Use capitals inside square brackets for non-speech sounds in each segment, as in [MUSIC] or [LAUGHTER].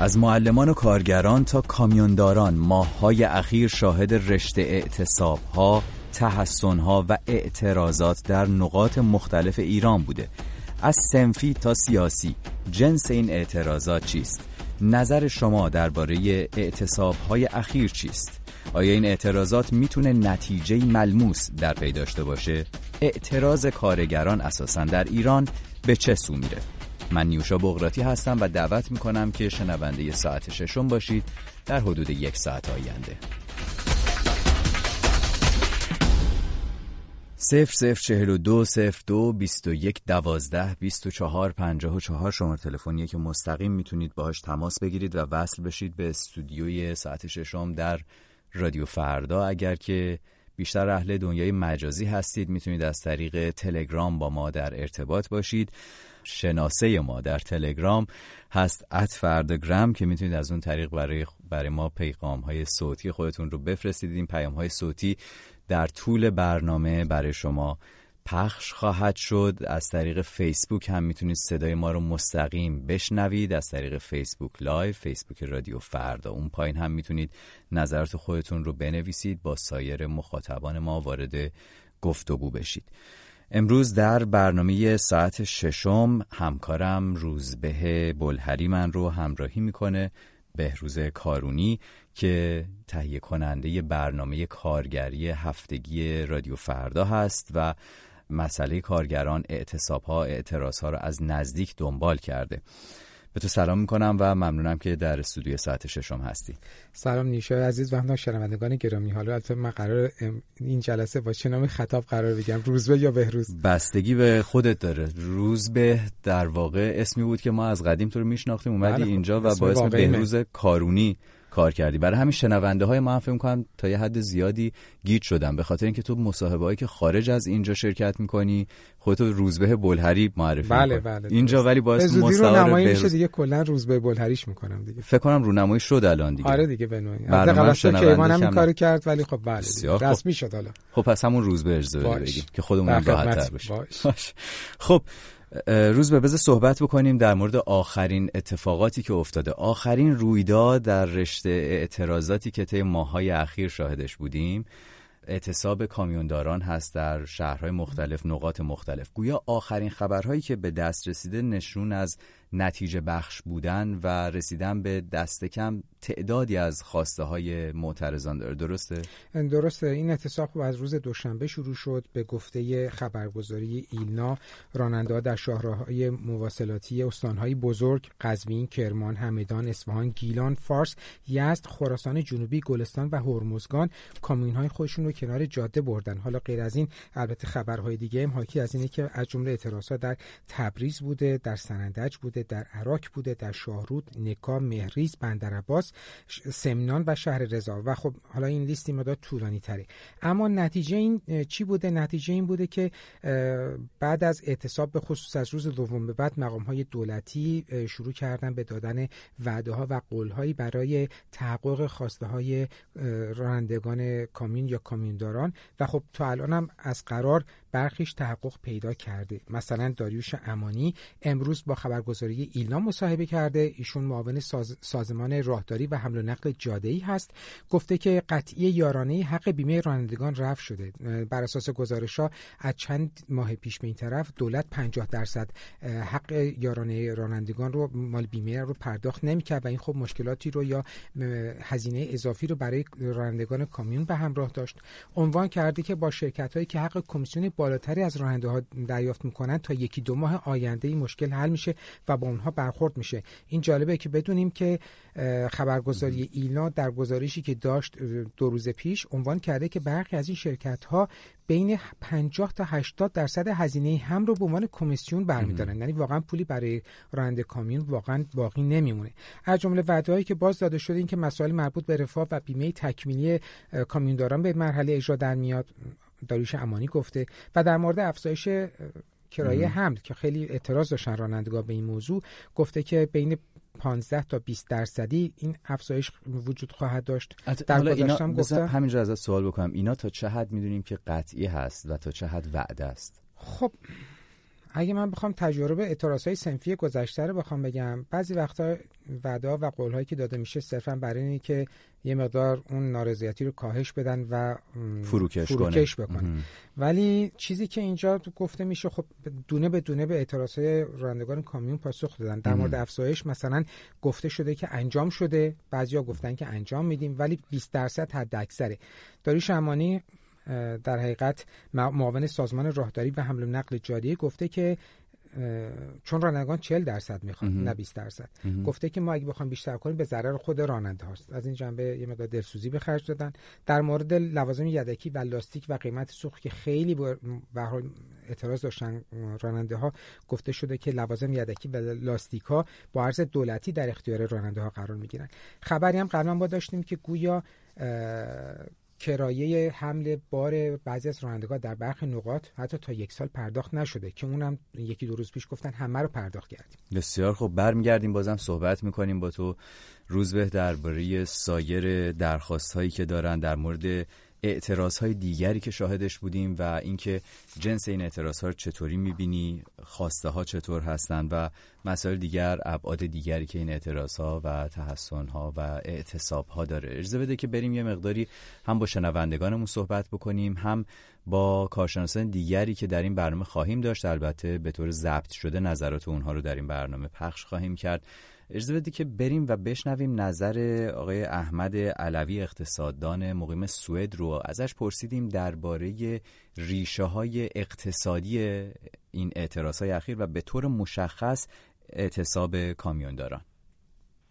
از معلمان و کارگران تا کامیونداران ماههای اخیر شاهد رشته اعتصابها، تحسنها و اعتراضات در نقاط مختلف ایران بوده از سنفی تا سیاسی جنس این اعتراضات چیست؟ نظر شما درباره اعتصابهای اخیر چیست؟ آیا این اعتراضات می‌تونه نتیجه ملموس در پی داشته باشه؟ اعتراض کارگران اساسا در ایران به چه سو میره؟ من نیوشا بغراتی هستم و دعوت می‌کنم که شنونده ساعت ششم باشید در حدود یک ساعت آینده. صفر صفر چهل و دو صفر دو بیست و یک دوازده بیست و چهار پنجاه و چهار شماره تلفنیه که مستقیم می‌تونید باهاش تماس بگیرید و وصل بشید به استودیوی ساعت ششم در رادیو فردا. اگر که بیشتر اهل دنیای مجازی هستید می‌تونید از طریق تلگرام با ما در ارتباط باشید. شناسه ما در تلگرام هست at فرداگرام که می‌تونید از اون طریق برای, برای ما پیغام های صوتی خودتون رو بفرستید. این پیام های صوتی در طول برنامه برای شما پخش خواهد شد. از طریق فیسبوک هم می‌تونید صدای ما رو مستقیم بشنوید. از طریق فیسبوک live فیسبوک رادیو فردا. اون پایین هم می‌تونید نظرات خودتون رو بنویسید. با سایر مخاطبان ما وارد گفتگو بشید. امروز در برنامه ساعت ششم همکارم روزبه بلهری من رو همراهی می‌کنه بهروز کارونی که تهیه کننده برنامه کارگری هفتگی رادیو فردا هست و مسئله کارگران اعتصاب ها اعتراض ها رو از نزدیک دنبال کرده. به تو سلام می‌کنم و ممنونم که در استودیو ساعت ششم هستی. سلام نیشا عزیز و همه شنوندگان گرامی. حالا البته من قرار این جلسه با چه نام خطاب قرار بگم روزبه یا بهروز؟ بستگی به خودت داره. روزبه در واقع اسمی بود که ما از قدیم تو رو میشناختیم اومدی بله، اینجا و با اسم بهروز کارونی کار کردی. برای همین شنونده های ما هم فکر کنم تا یه حد زیادی گیج شدن. به خاطر اینکه تو مصاحبه هایی که خارج از اینجا شرکت می‌کنی خودتو روزبه بلهری معرفی بله بله اینجا ولی باعث مستعار نمایی میشه دیگه کلا روزبه بلهریش می‌کنم دیگه. فکر کنم رونمایی شد الان دیگه. آره دیگه به نوعی. قبل که هم کار کرد ولی خب بله رسمی شد حالا. خب پس همون روزبه اجازه بگیم که خودمون راحت تر خب روز به بذار صحبت بکنیم در مورد آخرین اتفاقاتی که افتاده. آخرین رویداد در رشته اعتراضاتی که طی ماهای اخیر شاهدش بودیم. اعتصاب کامیونداران هست در شهرهای مختلف نقاط مختلف. گویا آخرین خبرهایی که به دست رسیده نشون از نتیجه بخش بودن و رسیدن به دست کم تعدادی از خواسته های معترضان داره. درسته؟ درسته. این اتفاق از روز دوشنبه شروع شد به گفته خبرگزاری ایلنا. راننده در شهرهای مواصلاتی استانهای بزرگ قزوین، کرمان، همدان، اصفهان، گیلان، فارس، یزد، خراسان جنوبی، گلستان و هرمزگان کامیون های خودشون رو کنار جاده بردن. حالا غیر از این البته خبرهای دیگه هم حاکی از اینه که از جمله اعتراضات در تبریز بوده در سنندج بوده. در عراق بوده در شاهرود نکا مهریز بندرعباس سمنان و شهر رضا. و خب حالا این لیستی مدار طولانی تره. اما نتیجه این چی بوده؟ نتیجه این بوده که بعد از اعتصاب به خصوص از روز دوم به بعد مقام های دولتی شروع کردن به دادن وعده ها و قول هایی برای تحقق خواسته های رانندگان کامیون یا کامیونداران و خب تا الان هم از قرار برخیش تحقق پیدا کرده. مثلا داریوش امانی امروز با خبرگزاری ایلنا مصاحبه کرده. ایشون معاون سازمان راهداری و حمل و نقل جاده ای هست. گفته که قطعی یارانه حق بیمه رانندگان رفع شده. بر اساس گزارش ها از چند ماه پیش به این طرف دولت 50 درصد حق یارانه رانندگان رو مال بیمه رو پرداخت نمی‌کرد و این خب مشکلاتی رو یا هزینه اضافی رو برای رانندگان کامیون به همراه داشت. عنوان کرده که با شرکت هایی که حق کمیسیون بالاتری از راننده ها دریافت می‌کنن تا یکی دو ماه آینده این مشکل حل میشه و با اونها برخورد میشه. این جالبه که بدونیم که خبرگزاری ایلنا در گزارشی که داشت دو روز پیش عنوان کرده که برخی از این شرکت ها بین 50 تا 80 درصد هزینه هم رو به عنوان کمیسیون برمیدارن. یعنی واقعا پولی برای راننده کامیون واقعا باقی نمیمونه. از جمله وعده‌هایی که باز داده شده این که مسائل مربوط به رفاه و بیمه تکمیلی کامیونداران به مرحله اجرا در میاد. داریوش امانی گفته و در مورد افزایش کرایه حمل که خیلی اعتراض داشتن رانندگان به این موضوع گفته که بین 15 تا 20 درصدی این افزایش وجود خواهد داشت. در گذشته گفتم همینجا از سوال بکنم. اینا تا چه حد می‌دونیم که قطعی هست و تا چه حد وعده است؟ خب اگه من بخوام تجربه اعتراض های سنفی گذشته رو بخوام بگم بعضی وقتا وعدا و قول هایی که داده میشه صرفا برای اینه که یه مقدار اون نارضایتی رو کاهش بدن و فروکش, فروکش بکنه. ولی چیزی که اینجا گفته میشه خب دونه به دونه به اعتراض های رانندگان کامیون پاسخ دادن. در مورد افزایش مثلا گفته شده که انجام شده بعضیا گفتن که انجام میدیم ولی 20 درصد حد اکثره داری شمانی در حقیقت معاون سازمان راهداری و حمل و نقل جادیه گفته که چون رانندگان 40 درصد می‌خوان نه 20 درصد. گفته که ما اگه بخوایم بیشتر کنیم به ضرر خود راننده هاست. از این جنبه یه مقدار دلسوزی به خرج دادن. در مورد لوازم یدکی و لاستیک و قیمت سوخت که خیلی به حال اعتراض داشتن راننده ها گفته شده که لوازم یدکی و لاستیک ها با عرض دولتی در اختیار راننده ها قرار می‌گیرن. خبری هم قبلا با داشتیم که گویا کرایه حمل بار بعضی از رانندگان در برخی نقاط حتی تا یک سال پرداخت نشده که اونم یکی دو روز پیش گفتن همه رو پرداخت کردیم. بسیار خب برمیگردیم بازم صحبت می‌کنیم با تو. روز به درباره سایر درخواست هایی که دارن در مورد اعتراض های دیگری که شاهدش بودیم و اینکه جنس این اعتراض ها چطوری می‌بینی خواسته ها چطور هستند و مسائل دیگر ابعاد دیگری که این اعتراض ها و تحسن ها و اعتصاب ها داره. اجازه بده که بریم یه مقداری هم با شنوندگانمون صحبت بکنیم هم با کارشناسان دیگری که در این برنامه خواهیم داشت. البته به طور ضبط شده نظرات اونها رو در این برنامه پخش خواهیم کرد. اجازه بدید که بریم و بشنویم نظر آقای احمد علوی اقتصاددان مقیم سوئد رو. ازش پرسیدیم درباره ریشه های اقتصادی این اعتراض های اخیر و به طور مشخص اعتصاب کامیونداران.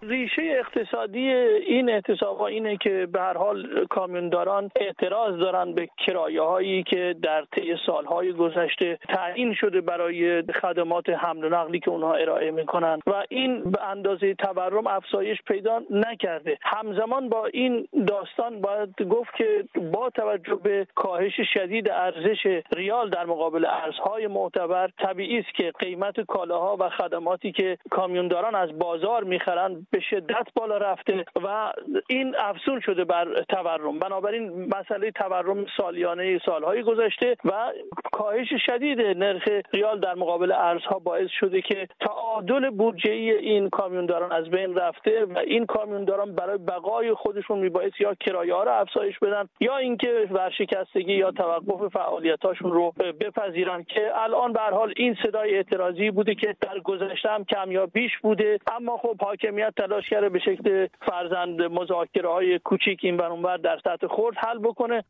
ریشه اقتصادی این اعتصاب اینه که به هر حال کامیونداران اعتراض دارن به کرایه هایی که در طی سالهای گذشته تعیین شده برای خدمات حمل و نقلی که اونها ارائه می‌کنن. و این به اندازه تورم افزایش پیدا نکرده. همزمان با این داستان باید گفت که با توجه به کاهش شدید ارزش ریال در مقابل ارزهای معتبر طبیعی است که قیمت کالاها و خدماتی که کامیونداران از بازار می‌خرن به شدت بالا رفته و این افزون شده بر تورم. بنابراین مسئله تورم سالیانه سالهای گذشته و کاهش شدید نرخ ریال در مقابل ارزها باعث شده که تعادل بودجه این کامیونداران از بین رفته و این کامیونداران برای بقای خودشون میبایست یا کرایه ها رو افزایش بدن یا اینکه ورشکستگی یا توقف فعالیتاشون رو بپذیرن که الان به حال این صدای اعتراضی بوده که در گذشته هم کم یا بیش بوده. اما خب حاکمیت تلاش کرده به شکل فرزند مذاکره های کوچیک این برانور در سطح خرد حل بکنه.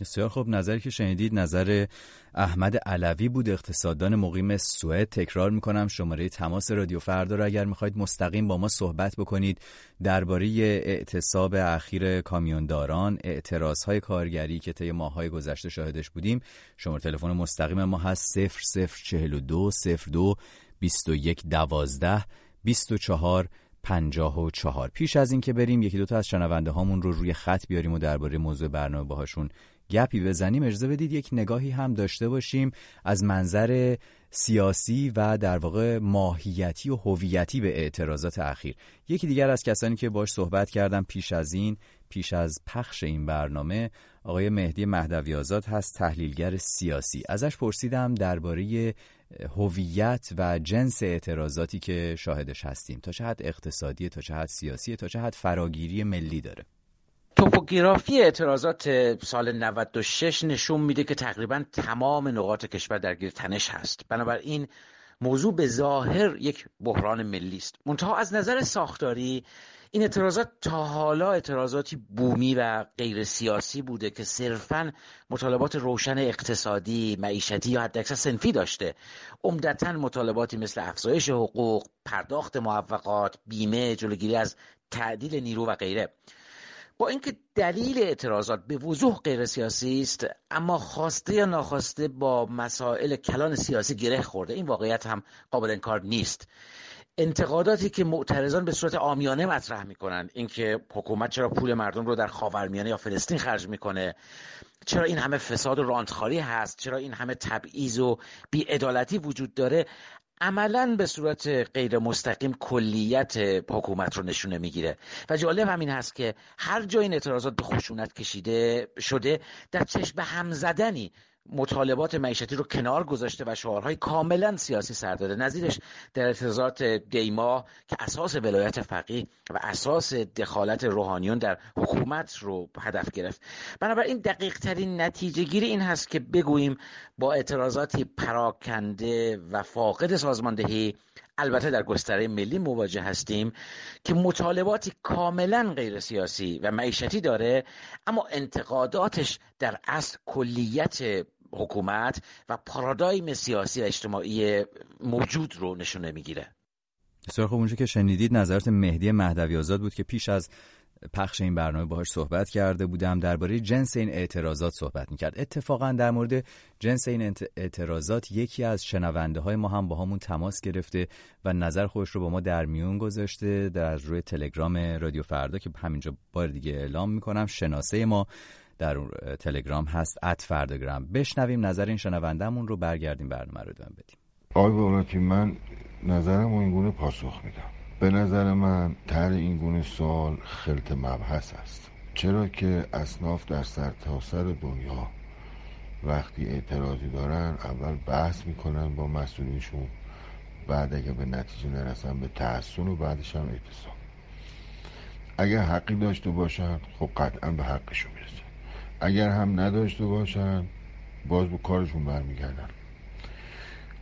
بسیار خوب. نظری که شنیدید نظر احمد علوی بود اقتصاددان مقیم سوئد. تکرار می‌کنم شماره تماس رادیو فردا را اگر می‌خواید مستقیم با ما صحبت بکنید. درباره اعتصاب اخیر کامیونداران اعتراض های کارگری که طی ماهای گذشته شاهدش بودیم. شماره تلفن مستقیم ما هست 0042 02 21 12 24 پنجاه و چهار. پیش از اینکه بریم یکی دوتا از شنونده هامون رو روی خط بیاریم و درباره موضوع برنامه باهاشون گپی بزنیم. اجازه بدید یک نگاهی هم داشته باشیم از منظر سیاسی و در واقع ماهیتی و هویتی به اعتراضات اخیر. یکی دیگر از کسانی که باش صحبت کردم پیش از این پیش از پخش این برنامه آقای مهدی مهدوی آزاد هست تحلیلگر سیاسی. ازش پرسیدم درباره هویت و جنس اعتراضاتی که شاهدش هستیم. تا چه حد اقتصادی تا چه حد سیاسی تا چه حد فراگیری ملی داره. توپوگرافی اعتراضات سال 96 نشون میده که تقریبا تمام نقاط کشور درگیر تنش هست. بنابراین موضوع به ظاهر یک بحران ملی است منتها از نظر ساختاری این اعتراضات تا حالا اعتراضاتی بومی و غیر سیاسی بوده که صرفا مطالبات روشن اقتصادی، معیشتی یا حداکثر سنفی داشته. عمدتا مطالباتی مثل افزایش حقوق، پرداخت موفقات، بیمه، جلوگیری از تعدیل نیرو و غیره. با اینکه دلیل اعتراضات به وضوح غیر سیاسی است اما خواسته یا ناخواسته با مسائل کلان سیاسی گره خورده این واقعیت هم قابل انکار نیست انتقاداتی که معترضان به صورت آمیانه مطرح می‌کنن. اینکه حکومت چرا پول مردم رو در خاورمیانه یا فلسطین خرج می‌کنه. چرا این همه فساد و رانتخاری هست؟ چرا این همه تبعیض و بیعدالتی وجود داره؟ عملا به صورت غیر مستقیم کلیت حکومت رو نشونه می‌گیره. و جالب همین هست که هر جای این اعتراضات به خشونت کشیده شده در چشم هم زدنی مطالبات معیشتی رو کنار گذاشته و شعارهای کاملا سیاسی سر داده. نظیرش در اعتراضات دیما که اساس ولایت فقیه و اساس دخالت روحانیون در حکومت رو هدف گرفت. بنابراین دقیق ترین نتیجه گیری این هست که بگوییم با اعتراضاتی پراکنده و فاقد سازماندهی البته در گستره ملی مواجه هستیم که مطالباتی کاملا غیر سیاسی و معیشتی داره اما انتقاداتش در اصل کلیت حکومت و پارادایم سیاسی و اجتماعی موجود رو نشونه می‌گیره بسیار خوب. اونجا که شنیدید نظرات مهدی مهدوی آزاد بود که پیش از پخش این برنامه باهاش صحبت کرده بودم درباره جنس این اعتراضات صحبت می‌کرد. اتفاقا در مورد جنس این اعتراضات یکی از شنونده های ما هم با همون تماس گرفته و نظر خودش رو با ما در میون گذاشته در روی تلگرام رادیو فردا که همینجا بار دیگه اعلام می‌کنم. شناسه ما در تلگرام هست ات فرداگرام بشنویم نظر این شنوندهمون رو برگردیم برنامه رو ادامه بدیم. آقای من نظرم این پاسخ میدم. به نظر من تر این گونه سوال خلط مبحث است. چرا که اصناف در سرتاسر سر دنیا وقتی اعتراضی دارن اول بحث می‌کنن با مسئولینشون بعد اگه به نتیجه نرسن به تحسن و بعدش هم اعتصام اگر حقی داشته باشن خب قطعا به حقشون اگر هم نداشته باشن باز به کارشون برمیگردن.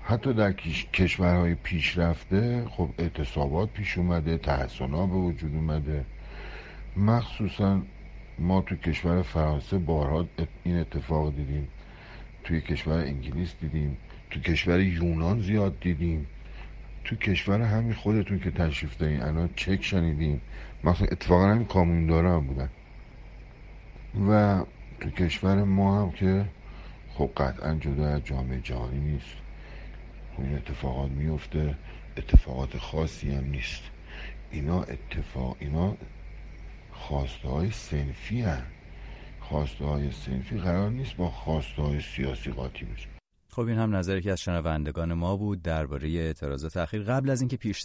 حتی در کشورهای پیشرفته خب اعتصابات پیش اومده تحسنا به وجود اومده. مخصوصا ما تو کشور فرانسه بارها این اتفاق دیدیم. توی کشور انگلیس دیدیم. تو کشور یونان زیاد دیدیم. تو کشور همین خودتون که تشریف دارین الان چک شنیدیم مثلا اتفاقا همین کامون هم بودن. و تو کشور ما هم که خب قطعا جدا از جامعه جهانی نیست. این اتفاقات میفته اتفاقات خاصی هم نیست. اینا اتفاق اینا خواسته های سنفی هن. خواسته های سنفی قرار نیست با خواسته های سیاسی قاطی بشه. خب این هم نظری که از شنوندگان ما بود درباره اعتراضات اخیر قبل از اینکه پیش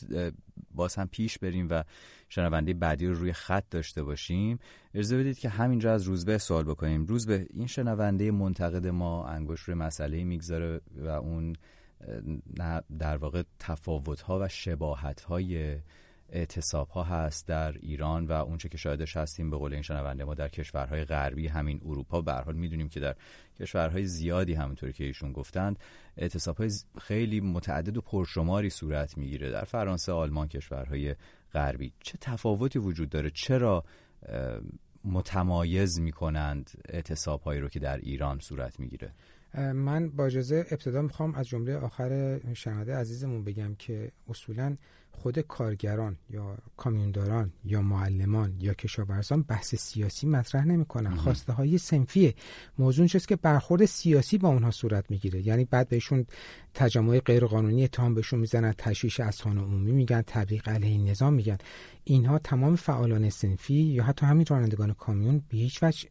باز هم پیش بریم و شنونده بعدی رو روی خط داشته باشیم اجازه بدید که همینجا از روزبه سوال بکنیم. روزبه این شنونده منتقد ما انگوش روی مسئله می‌گذاره و اون در واقع تفاوت و شباهت های اعتصاب ها هست در ایران و اونچه که شاهدش هستیم به قول این شنونده ما در کشورهای غربی همین اروپا. به حال می‌دونیم که در کشورهای زیادی همونطوری که ایشون گفتند اعتصاب های خیلی متعدد و پرشماری صورت می‌گیره. در فرانسه آلمان کشورهای غربی. چه تفاوتی وجود داره؟ چرا متمایز می‌کنند اعتصاب هایی رو که در ایران صورت می‌گیره؟ من با اجازه ابتدا می‌خوام از جمله آخر شنونده عزیزمون بگم که اصولا خود کارگران یا کامیونداران یا معلمان یا کشاورزان بحث سیاسی مطرح نمی‌کنن. خواسته های سنفیه موضوع چیست که برخورد سیاسی با اونها صورت می‌گیره. یعنی بعد بهشون تجمع غیر قانونی اتهام بهشون می‌زنن تشویش اسهان عمومی میگن تبلیغ علیه نظام میگن. اینها تمام فعالان سنفی یا حتی همین رانندگان کامیون به هیچ وجه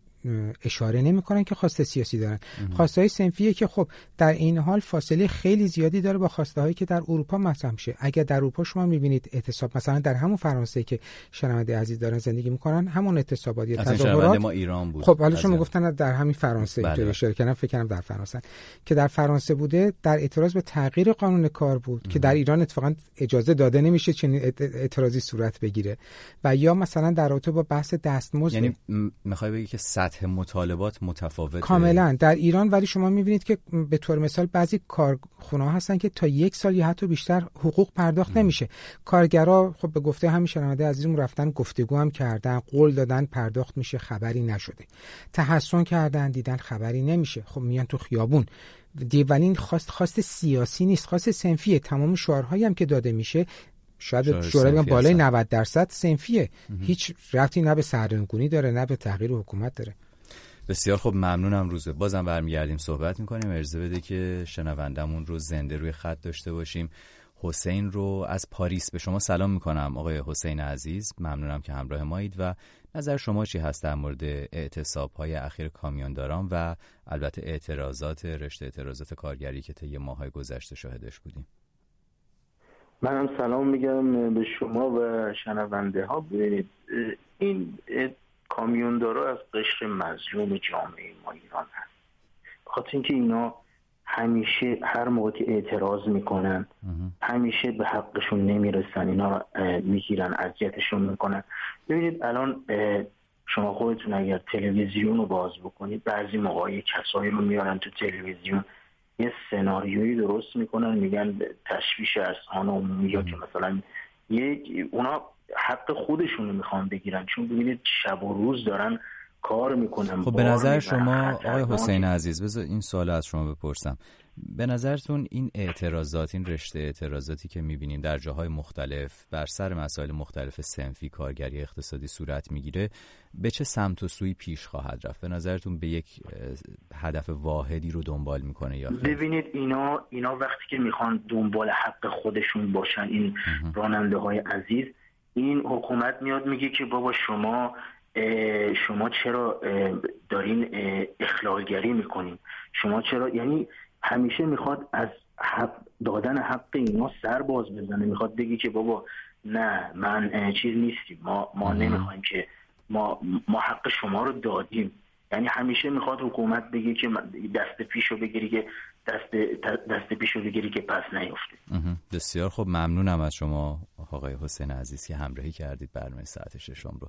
اشاره نمی‌کنن که خواسته سیاسی دارن. خواسته های سنفیه که خب در این حال فاصله خیلی زیادی داره با خواسته هایی که در اروپا مطرح میشه. اگر در اروپا شما می‌بینید اعتصاب مثلا در همون فرانسه که شنونده عزیز دارن زندگی می‌کنن همون اعتصابات یا تظاهرات. ما ایران بود. خب حالا شما گفتن در همین فرانسه بله. اشاره کردم فکر کنم در فرانسه. که در فرانسه بوده در اعتراض به تغییر قانون کار بود که در ایران اتفاقا اجازه داده نمیشه چنین اعتراضی صورت بگیره. و یا مثلا در رابطه با بحث دستمزد یعنی می‌خوای بگی که سطح مطالبات متفاوته. کاملا. در ایران ولی شما می‌بینید که به طور مثال بعضی کارخونه هستن که تا یک سال یا حتی بیشتر حقوق پرداخت نمیشه. کارگرا خب به گفته همین شنونده عزیزمون رفتن گفتگو هم کردن قول دادن پرداخت میشه خبری نشده. تحسن کردن دیدن خبری نمیشه. خب میان تو خیابون. دی ولی این خواست خواست سیاسی نیست خواست سنفیه. تمام شعارهایی هم که داده میشه شاید شورای بگم بالای 90 درصد سنفیه. هیچ رفتی نه به سرنگونی داره نه به تغییر حکومت داره. بسیار خوب ممنونم روزه. بازم برمیگردیم صحبت می‌کنیم. ارزه بده که شنوندمون رو زنده روی خط داشته باشیم. حسین رو از پاریس به شما سلام می‌کنم. آقای حسین عزیز ممنونم که همراه مایید و نظر شما چی هست در مورد اعتصاب های اخیر کامیونداران و البته اعتراضات رشته اعتراضات کارگری که طی ماهای گذشته شاهدش بودیم؟ منم سلام میگم به شما و شنونده ها. ببینید این کامیوندارا از قشر مظلوم جامعه ما ایران هست. خاطر اینکه اینا همیشه هر موقع که اعتراض می‌کنن همیشه به حقشون نمی‌رسن. اینا می‌گیرن اذیتشون می‌کنن. ببینید الان شما خودتون اگر تلویزیون رو باز بکنید بعضی موقع کسایی رو میارن تو تلویزیون. یه سناریویی درست می‌کنن میگن تشویش از آن عمومی یا که مثلا یک اونا حق خودشون رو می‌خوان بگیرن. چون ببینید شب و روز دارن کار می‌کنن خب به نظر شما آقای حسین عزیز بذار این سوال از شما بپرسم. به نظرتون این اعتراضات این رشته اعتراضاتی که می‌بینیم در جاهای مختلف بر سر مسائل مختلف سنفی کارگری اقتصادی صورت می‌گیره به چه سمت و سوی پیش خواهد رفت؟ به نظرتون به یک هدف واحدی رو دنبال می‌کنه یا ببینید اینا اینا وقتی که می‌خوان دنبال حق خودشون باشن این راننده های عزیز این حکومت میاد میگه که بابا شما شما چرا دارین اخلاقگری می‌کنین؟ شما چرا یعنی همیشه می‌خواد از حق دادن حق اینا سر باز بزنه. می‌خواد بگی که بابا نه من چیز نیستیم. ما ما نمی‌خوایم که ما ما حق شما رو دادیم. یعنی همیشه می‌خواد حکومت بگه که دست پیشو بگیری که دست دست پیشو بگیری که پس نیفته. بسیار خب ممنونم از شما آقای حسین عزیز که همراهی کردید برنامه ساعت ششم رو.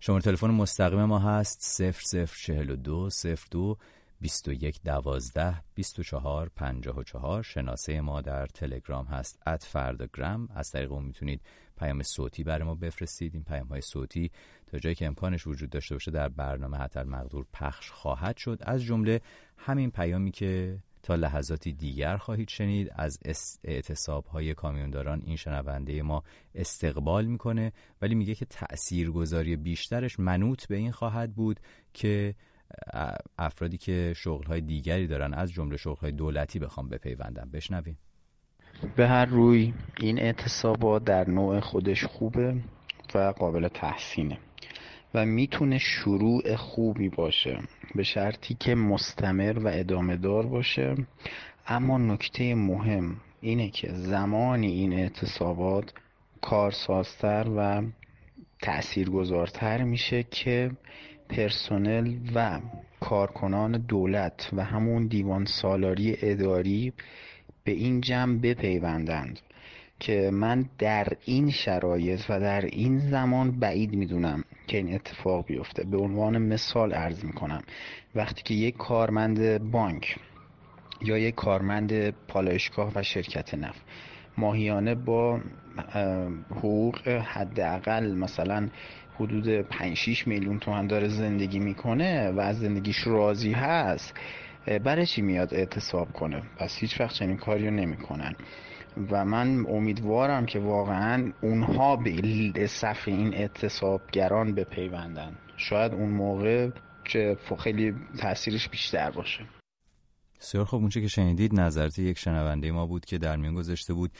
شماره تلفن مستقیم ما هست 0042 02 21 12 24 54 شناسه ما در تلگرام هست ات فرداگرام از طریق اون می‌تونید پیام صوتی برای ما بفرستید. این پیام های صوتی تا جایی که امکانش وجود داشته باشه در برنامه حتی مقدور پخش خواهد شد. از جمله همین پیامی که تا لحظاتی دیگر خواهید شنید از اعتصاب های کامیونداران این شنونده ما استقبال می‌کنه ولی میگه که تاثیرگذاری بیشترش منوط به این خواهد بود که افرادی که شغلهای دیگری دارن از جمله شغلهای دولتی بخوام بپیوندن بشنویم. به هر روی این اعتصابات در نوع خودش خوبه و قابل تحسینه و می‌تونه شروع خوبی باشه. به شرطی که مستمر و ادامه دار باشه. اما نکته مهم اینه که زمانی این اعتصابات کارسازتر و تاثیرگذارتر میشه که پرسنل و کارکنان دولت و همون دیوان سالاری اداری به این جمع بپیوندند که من در این شرایط و در این زمان بعید می‌دونم که این اتفاق بیفته. به عنوان مثال عرض می‌کنم وقتی که یک کارمند بانک یا یک کارمند پالایشگاه و شرکت نفت ماهیانه با حقوق حداقل مثلا حدود 5 6 میلیون تومن داره زندگی می‌کنه و از زندگیش راضی هست برای چی میاد اعتصاب کنه؟ پس هیچ وقت چنین کاری رو نمی‌کنن. و من امیدوارم که واقعا اونها به صف این اعتصابگران بپیوندن. شاید اون موقع که خیلی تاثیرش بیشتر باشه. بسیار خب اونچه که شنیدید نظرت یک شنونده ما بود که در میان گذاشته بود.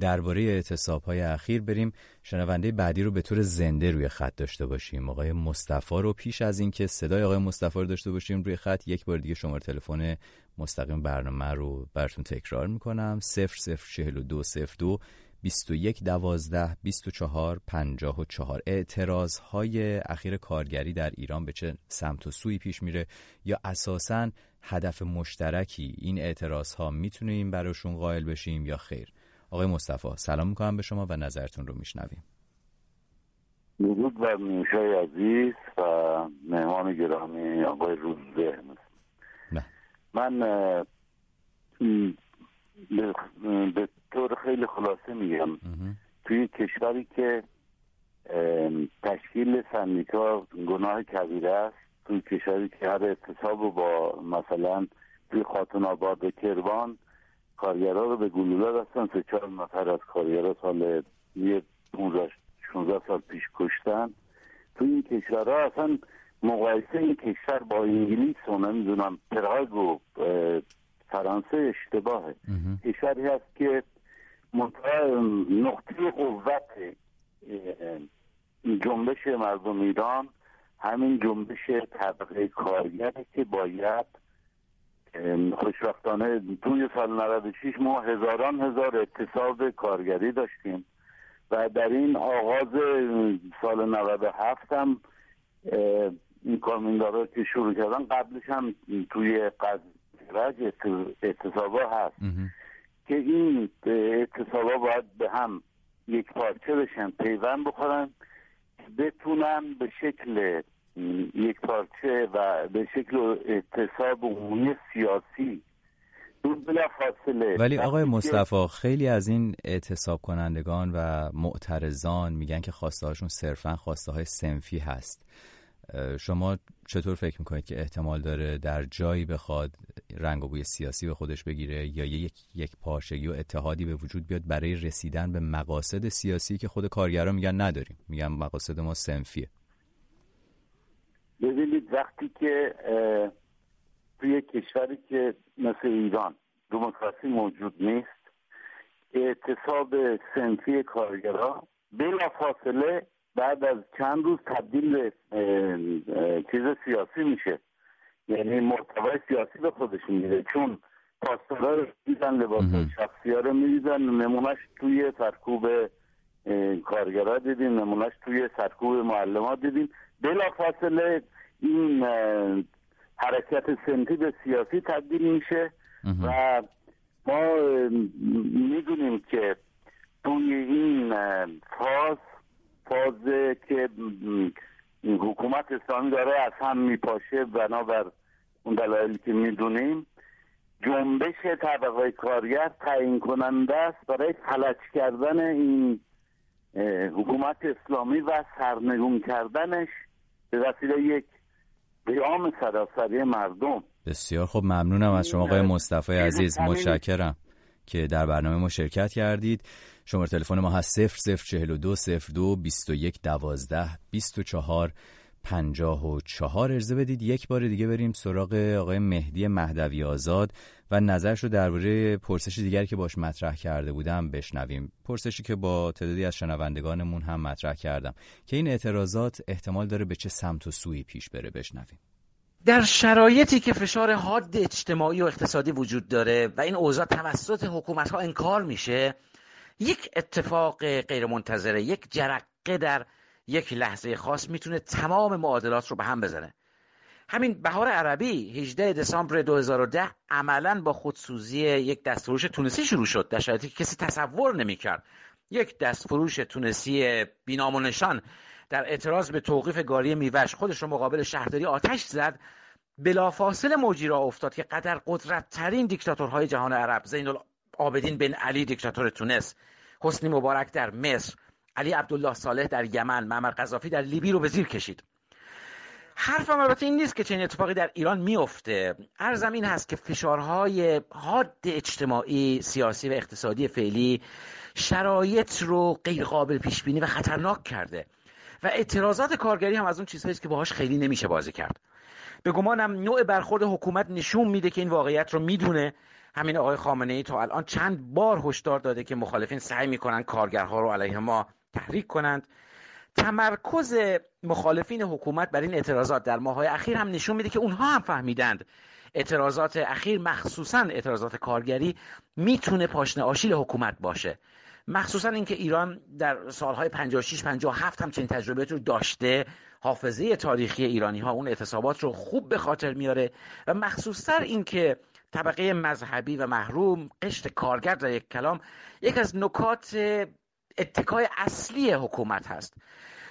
درباره اعتصاب های اخیر بریم. شنونده بعدی رو به طور زنده روی خط داشته باشیم. آقای مصطفی رو پیش از اینکه صدای آقای مصطفی رو داشته باشیم روی خط یک بار دیگه شماره تلفن مستقیم برنامه رو براتون تکرار می‌کنم. 004202 21 12 24 54 اعتراض های اخیر کارگری در ایران به چه سمت و سوی پیش میره یا اساسا هدف مشترکی این اعتراض ها می‌تونیم براشون قائل بشیم یا خیر؟ آقای مصطفی سلام می‌کنم به شما و نظرتون رو میشنویم. درود بر نیوشای عزیز و مهمان گرامی آقای روزه نه. من به طور خیلی خلاصه میگم. توی کشوری که تشکیل سندیکا گناه کبیره است توی کشوری که هر اعتصاب با مثلا توی خاتون آباد و کربان کارگرا رو به گلوله دستن سه چهار نفر از کارگرا سال یه 16 سال پیش کشتن. تو این کشورها اصلا مقایسه این کشور با انگلیس و نمی‌دونم پراگ و فرانسه اشتباهه. کشوری هست که نقطه قوت جنبش مردم ایران همین جنبش طبقه کارگره که باید خوشبختانه توی سال 96 ما هزاران هزار اتصاب کارگری داشتیم و در این آغاز سال 97 هم این کارمندارا که شروع کردن قبلش هم توی مخرج اعتصابا هست که این اعتصابا باید به هم یک پارچه بشن پیوند بخورن بتونن به شکل یک پارچه و به شکل اعتصاب عمومی سیاسی. فاصله. ولی آقای مصطفی خیلی از این اعتصاب کنندگان و معترضان میگن که خواسته هاشون صرفا خواسته های سنفی هست. شما چطور فکر می‌کنید که احتمال داره در جایی بخواد رنگ و بوی سیاسی به خودش بگیره یا یک یک پارچگی و اتحادی به وجود بیاد برای رسیدن به مقاصد سیاسی که خود کارگران میگن نداریم؟ میگن مقاصد ما سنفیه. ببینید وقتی که توی کشوری که مثل ایران دموکراسی موجود نیست اعتصاب سنفی کارگرا بلا فاصله بعد از چند روز تبدیل به چیز سیاسی میشه. یعنی محتوای سیاسی به خودشون میده. چون پاسدارا رو میدن لباس شخصی ها رو میدن نمونهش توی سرکوب کارگرا دیدیم نمونهش توی سرکوب معلمات دیدیم. بلا فاصله این حرکت سنتی به سیاسی تبدیل میشه و ما می‌دونیم که توی این فاز فاز که حکومت اسلامی داره از هم میپاشه بنابر اون دلایلی که می‌دونیم جنبش طبقه کارگر تعیین کننده است برای فلج کردن این حکومت اسلامی و سرنگون کردنش به وسیله یک قیام سراسری مردم. بسیار خب ممنونم از شما آقای مصطفی عزیز. متشکرم که در برنامه ما شرکت کردید. شماره تلفن ما هست 0042 02 21 12 24 54 ارزه بدید. یک بار دیگه بریم سراغ آقای مهدی مهدوی آزاد و نظرش رو درباره پرسش دیگری که باش مطرح کرده بودم بشنویم. پرسشی که با تعدادی از شنوندگانمون هم مطرح کردم که این اعتراضات احتمال داره به چه سمت و سوی پیش بره بشنویم. در شرایطی که فشار حاد اجتماعی و اقتصادی وجود داره و این اوضاع توسط حکومت ها انکار میشه یک اتفاق غیرمنتظره یک جرقه در یک لحظه خاص می‌تونه تمام معادلات رو به هم بزنه. همین بهار عربی 18 دسامبر 2010 عملا با خودسوزی یک دستفروش تونسی شروع شد در شرایطی که کسی تصور نمی‌کرد. یک دستفروش تونسی بینام و نشان در اعتراض به توقیف گاری میوش خودش رو مقابل شهرداری آتش زد. بلافاصله موجی را افتاد که قدر قدرت ترین دیکتاتورهای جهان عرب زین العابدین بن علی دیکتاتور تونس حسنی مبارک در مصر علی عبدالله صالح در یمن معمر قذافی در لیبی رو به زیر کشید. حرفم البته این نیست که چنین اتفاقی در ایران میفته. ارزم این هست که فشارهای حاد اجتماعی سیاسی و اقتصادی فعلی شرایط رو غیر قابل پیش بینی و خطرناک کرده و اعتراضات کارگری هم از اون چیزهایی که باهاش خیلی نمیشه بازی کرد. به گمانم نوع برخورد حکومت نشون میده که این واقعیت رو می‌دونه. همین آقای خامنه ای تا الان چند بار هشدار داده که مخالفین سعی می‌کنن کارگرها رو علیه ما تحریک کنند. تمرکز مخالفین حکومت بر این اعتراضات در ماهای اخیر هم نشون میده که اونها هم فهمیدند اعتراضات اخیر مخصوصا اعتراضات کارگری می‌تونه پاشنه آشیل حکومت باشه. مخصوصا اینکه ایران در سالهای 56 57 هم چنین تجربه رو داشته. حافظه تاریخی ایرانی ها اون اعتصابات رو خوب به خاطر میاره. و مخصوصا اینکه طبقه مذهبی و محروم قشت کارگر در یک کلام یک از نکات اتکای اصلی حکومت هست.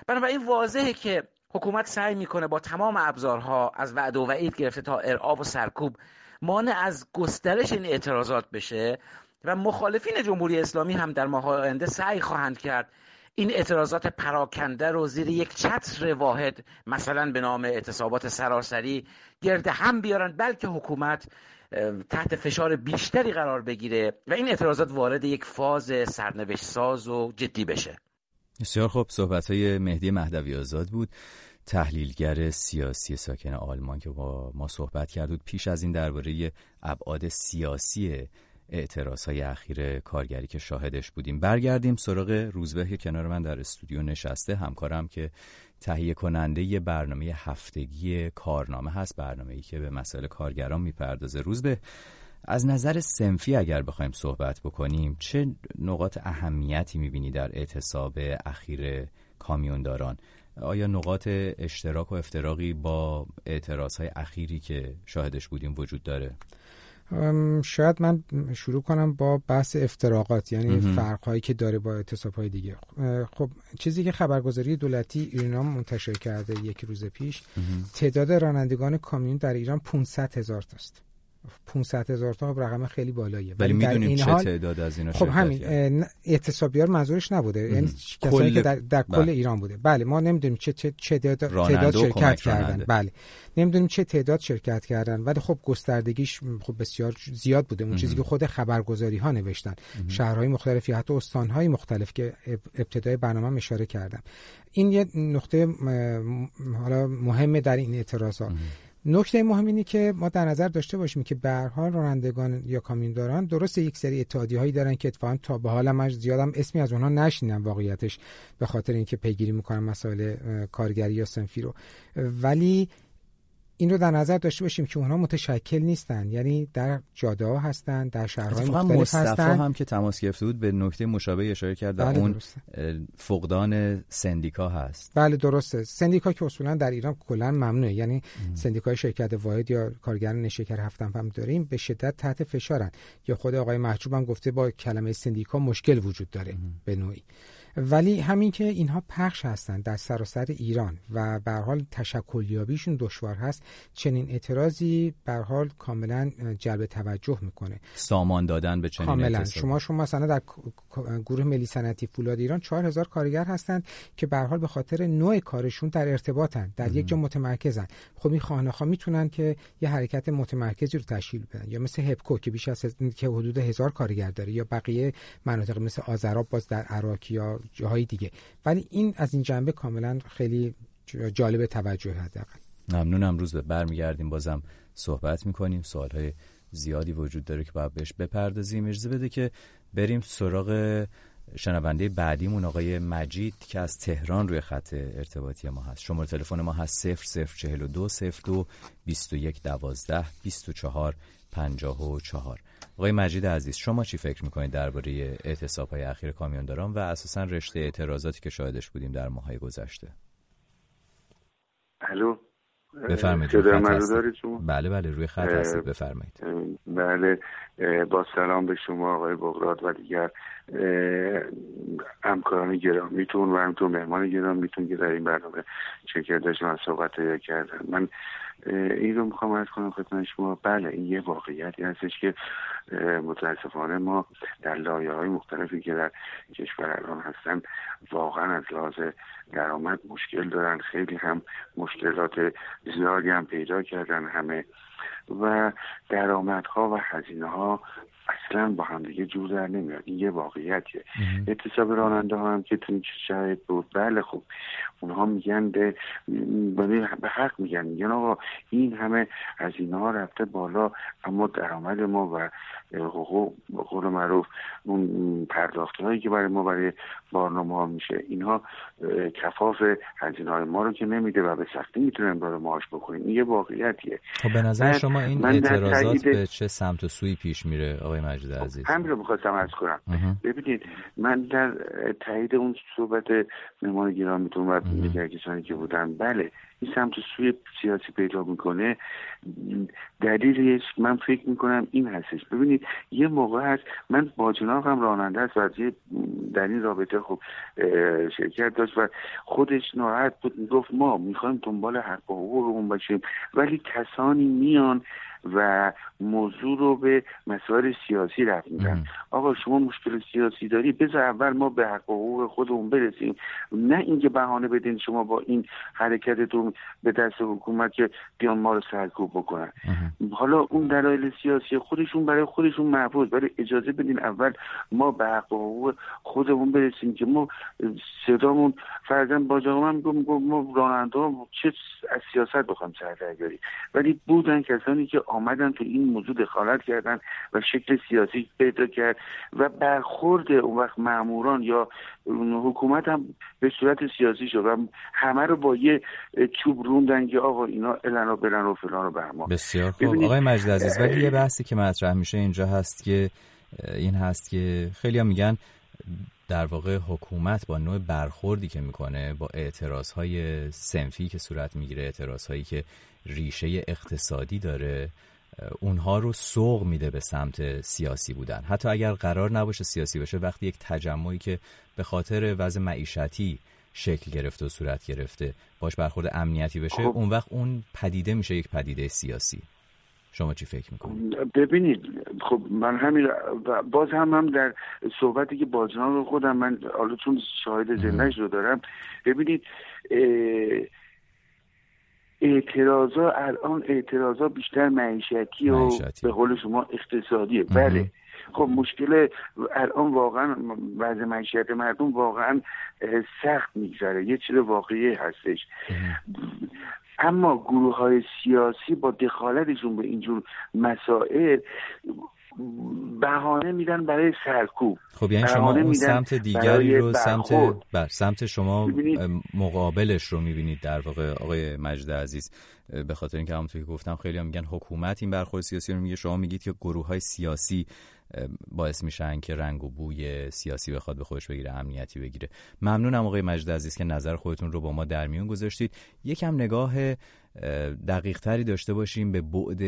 بنابراین واضحه که حکومت سعی می‌کنه با تمام ابزارها از وعد و وعید گرفته تا ارعاب و سرکوب مانع از گسترش این اعتراضات بشه و مخالفین جمهوری اسلامی هم در ماه آینده سعی خواهند کرد این اعتراضات پراکنده رو زیر یک چتر واحد مثلا به نام اعتصابات سراسری گرد هم بیارن بلکه حکومت تحت فشار بیشتری قرار بگیره و این اعتراضات وارد یک فاز سرنوشت ساز و جدی بشه. بسیار خوب. صحبت های مهدی مهدوی آزاد بود تحلیلگر سیاسی ساکن آلمان که با ما صحبت کرد بود. پیش از این درباره ابعاد سیاسی اعتراض های اخیر کارگری که شاهدش بودیم. برگردیم سراغ روزبه که کنار من در استودیو نشسته همکارم که تهیه کننده یه برنامه هفتگی کارنامه هست برنامه ای که به مسائل کارگران می‌پردازه. روزبه از نظر سنفی اگر بخوایم صحبت بکنیم چه نقاط اهمیتی می‌بینی در اعتصاب اخیر کامیونداران؟ آیا نقاط اشتراک و افتراقی با اعتراض های اخیری که شاهدش بودیم وجود داره؟ شاید من شروع کنم با بحث افتراقات یعنی فرق هایی که داره با اعتصاب های دیگه خب چیزی که خبرگزاری دولتی ایران منتشر کرده یک روز پیش تعداد رانندگان کامیون در ایران 500 هزار تاست. 500 هزار تا رقم خیلی بالاییه. ولی می‌دونیم چه تعداد از اینا خب همین اعتصابیار منظورش نبوده. یعنی کسایی که در, در کل بله. ایران بوده. بله ما نمی‌دونیم چه چه, چه تعداد شرکت کردن. بله. نمی‌دونیم چه تعداد شرکت کردن ولی خب گستردگیش خب بسیار زیاد بوده. اون چیزی که خود خبرگزاری ها نوشتن شهرهای مختلفی حتی استانهای مختلف که ابتدای برنامه اشاره کردم. این یه نقطه حالا مهمه در این اعتراضات نکته مهم اینه که ما در نظر داشته باشیم که به حال رانندگان یا کامیونداران درست یک سری اتحادی هایی دارن که اتفاقا تا به حال من زیادم اسمی از اونها نشینم واقعیتش به خاطر اینکه پیگیری می‌کنن مسائل کارگری یا سنفی رو. ولی این رو در نظر داشته باشیم که اونها متشکل نیستن. یعنی در جاده ها هستن در شهرهای مختلف هستن هم که تماس گرفته بود به نکته مشابه اشاره کرد بله اون فقدان سندیکا هست. بله درسته. سندیکا که اصولا در ایران کلا ممنوعه. یعنی سندیکای شرکت واحد یا کارگر نشکر هفتم هم داریم به شدت تحت فشارن. یا خود آقای محجوب هم گفته با کلمه سندیکا مشکل وجود داره به نوعی. ولی همین که اینها پخش هستند در سراسر ایران و به حال تشکلیابیشون دشوار هست چنین اعتراضی به حال کاملا جلب توجه می‌کنه. سامان دادن به چنین کاملا. شما شما مثلا در گروه ملی صنعتی فولاد ایران 4000 کارگر هستند که به حال به خاطر نوع کارشون در ارتباطن در یک جا متمرکزن. خب این خانه ها می‌تونن که یه حرکت متمرکزی رو تشکیل بدن یا مثل هپکو که بیش از که حدود هزار کارگر داره یا بقیه مناطق مثل آذراب باز در عراق یا جاهای دیگه. ولی این از این جنبه کاملا خیلی جالب توجه حداقل. ممنون امروز به برمیگردیم. بازم صحبت می‌کنیم. سوالهای زیادی وجود داره که باید بهش بپردازیم. اجازه بده که بریم سراغ شنونده بعدیمون آقای مجید که از تهران روی خط ارتباطی ما هست. شماره تلفن ما هست 0042 02 21 12 24 54 آقای مجید عزیز شما چی فکر می‌کنید درباره اعتصاب های اخیر کامیونداران و اساسا رشته اعتراضاتی که شاهدش بودیم در ماهای گذشته؟ الو؟ بفرمایید بله بله روی خط هستید. بفرمایید. بله با سلام به شما آقای بغراد و دیگر همکاران گرامیتون و همینطور مهمان گرامیتون که در این برنامه شرکت من صحبت کردن من این رو می‌خوام از کنم خدمت شما. بله این یه واقعیتی هستش که متاسفانه ما در لایه های مختلفی که در کشور الان هستن واقعا از لحاظ درآمد مشکل دارن. خیلی هم مشکلات زیادی هم پیدا کردن همه. و درآمدها و هزینه ها اصلا با هم دیگه جور در نمیاد. این یه واقعیتیه. اعتصاب راننده ها هم که تو این شاید بود. بله خب اونها میگن به به حق میگن. میگن آقا این همه از اینها رفته بالا اما درآمد ما و حقوق قول معروف اون پرداخت هایی که برای ما برای برنامه ها میشه اینها کفاف هزینه های ما رو که نمیده و به سختی می‌تونیم برای ماش بکنیم. این یه واقعیتیه. خب به نظر شما این اعتراضات به چه سمت و سوی پیش میره؟ آقای مجید خب، عزیز. همین رو می‌خواستم از کنم. ببینید من در تایید اون صحبت مهمان گرامیتون و دیگر کسانی که بودن بله این سمت سوی سیاسی پیدا می‌کنه. دلیلش من فکر می‌کنم این هستش. ببینید یه موقع هست من با هم راننده است و در این رابطه خب شرکت داشت و خودش ناراحت بود. گفت ما می‌خوایم دنبال حق و حقوقمون باشیم. ولی کسانی میان و موضوع رو به مسائل سیاسی رفت میدن آقا شما مشکل سیاسی داری؟ بذار اول ما به حق و حقوق خودمون برسیم. نه اینکه بهانه بدین شما با این حرکتتون به دست حکومت که بیان ما رو سرکوب بکنن. حالا اون دلایل سیاسی خودشون برای خودشون محفوظ. برای اجازه بدین اول ما به حق و حقوق خودمون برسیم که ما صدامون فرضاً با من میگم ما راننده چه از سیاست بخوام سر ولی بودن کسانی که آمدن تو این موضوع دخالت کردن و شکل سیاسی پیدا کرد و برخورد اون وقت معموران یا حکومت هم به صورت سیاسی شد و همه رو با یه چوب روندن که آقا اینا الان و بلن و فلان و بهمان بسیار خوب. آقای مجید عزیز ولی یه بحثی که مطرح میشه اینجا هست که این هست که خیلی هم میگن در واقع حکومت با نوع برخوردی که می‌کنه با اعتراض های سنفی که صورت می‌گیره اعتراض هایی که ریشه اقتصادی داره اونها رو سوق میده به سمت سیاسی بودن. حتی اگر قرار نباشه سیاسی بشه وقتی یک تجمعی که به خاطر وضع معیشتی شکل گرفته و صورت گرفته باش برخورد امنیتی بشه خب. اون وقت اون پدیده میشه یک پدیده سیاسی. شما چی فکر می‌کنید؟ ببینید خب من همین باز هم هم در صحبتی که بازنام خودم من حالا چون شاهد زندگیش رو دارم ببینید اعتراضا الان اعتراضا بیشتر معیشتی و به قول شما اقتصادیه. بله. خب مشکل الان واقعا وضع معیشت مردم واقعا سخت میگذره. یه چیز واقعی هستش. اما گروه های سیاسی با دخالتشون به اینجور مسائل بهانه میدن برای سرکوب. خب یعنی شما اون سمت دیگری رو سمت بر سمت شما مقابلش رو می‌بینید در واقع آقای مجد عزیز. به خاطر اینکه همونطور که گفتم خیلی هم میگن حکومت این برخورد سیاسی رو میگه. شما میگید که گروه های سیاسی باعث میشن که رنگ و بوی سیاسی بخواد به خودش بگیره امنیتی بگیره. ممنونم آقای مجد عزیز که نظر خودتون رو با ما در میون گذاشتید. یکم نگاه دقیق تری داشته باشیم به بعد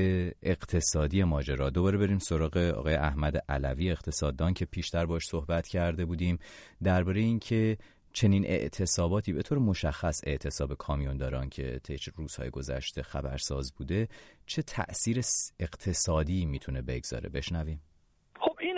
اقتصادی ماجرا. دوباره بریم سراغ آقای احمد علوی اقتصاددان که پیشتر باش صحبت کرده بودیم. درباره اینکه چنین اعتصاباتی به طور مشخص اعتصاب کامیونداران که طی روزهای گذشته خبرساز بوده چه تأثیر اقتصادی می‌تونه بگذاره؟ بشنویم.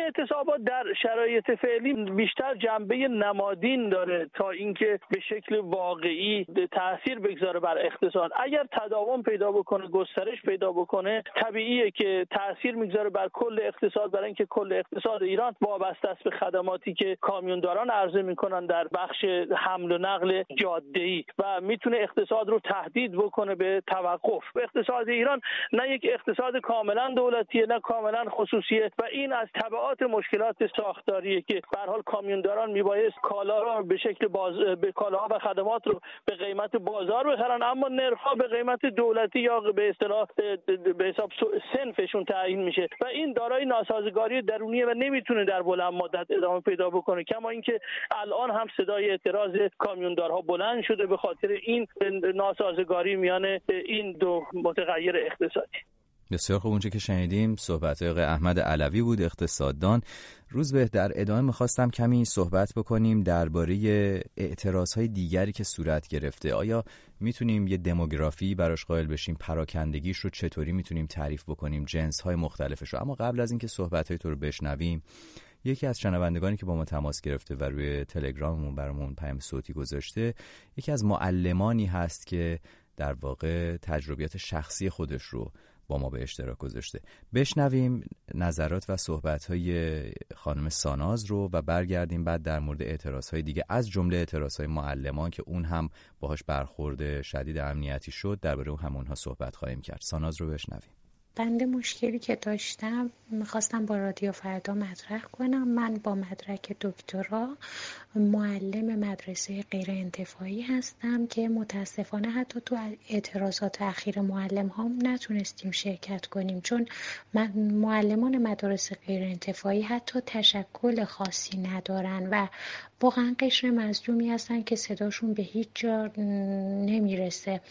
اعتصابات در شرایط فعلی بیشتر جنبه نمادین داره تا اینکه به شکل واقعی تاثیر بگذاره بر اقتصاد. اگر تداوم پیدا بکنه گسترش پیدا بکنه طبیعیه که تاثیر می‌گذاره بر کل اقتصاد برای اینکه کل اقتصاد ایران وابسته است به خدماتی که کامیونداران عرضه می‌کنن در بخش حمل و نقل جاده ای و می‌تونه اقتصاد رو تهدید بکنه به توقف. اقتصاد ایران نه یک اقتصاد کاملا دولتیه نه کاملا خصوصیه و این از تبعات مشکلات ساختاریه که به حال کامیونداران میبایست کالا رو به شکل باز به کالاها و خدمات رو به قیمت بازار بخرن. اما نرخها به قیمت دولتی یا به اصطلاح به حساب سنفشون تعیین میشه و این دارای ناسازگاری درونیه و نمی‌تونه در بلند مدت ادامه پیدا بکنه. کما اینکه الان هم صدای اعتراض کامیوندارها بلند شده به خاطر این ناسازگاری میان این دو متغیر اقتصادی. بسیار خوب اونچه که شنیدیم صحبت احمد علوی بود اقتصاددان. روز به در ادامه می‌خواستم کمی صحبت بکنیم درباره اعتراض های دیگری که صورت گرفته. آیا می‌تونیم یه دموگرافی براش قائل بشیم؟ پراکندگیش رو چطوری می‌تونیم تعریف بکنیم؟ جنس های مختلفش رو. اما قبل از اینکه صحبت های تو رو بشنویم یکی از شنوندگانی که با ما تماس گرفته و روی تلگراممون برامون پیام صوتی گذاشته یکی از معلمانی هست که در واقع تجربیات شخصی خودش رو با ما به اشتراک گذاشته. بشنویم نظرات و صحبت های خانم ساناز رو و برگردیم بعد در مورد اعتراض های دیگه. از جمله اعتراض های معلمان که اون هم باهاش برخورد شدید امنیتی شد درباره اون هم اونها صحبت خواهیم کرد. ساناز رو بشنویم. بنده مشکلی که داشتم می‌خواستم با رادیو فردا مطرح کنم. من با مدرک دکترا معلم مدرسه غیر انتفاعی هستم که متاسفانه حتی تو اعتراضات اخیر معلم ها نتونستیم شرکت کنیم. چون معلمان مدارس غیر انتفاعی حتی تشکل خاصی ندارن و واقعا قشر مظلومی هستن که صداشون به هیچ جا نمی‌رسه.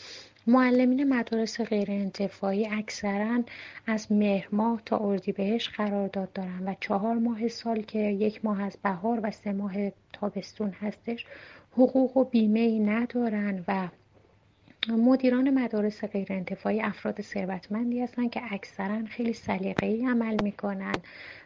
معلمین مدارس غیر انتفاعی اکثرا از مهر ماه تا اردیبهشت قرارداد دارن و چهار ماه سال که یک ماه از بهار و سه ماه تابستون هستش حقوق و بیمه ای ندارن و مدیران مدارس غیر انتفاعی افراد ثروتمندی هستند که اکثرا خیلی سلیقه‌ای عمل می‌کنن.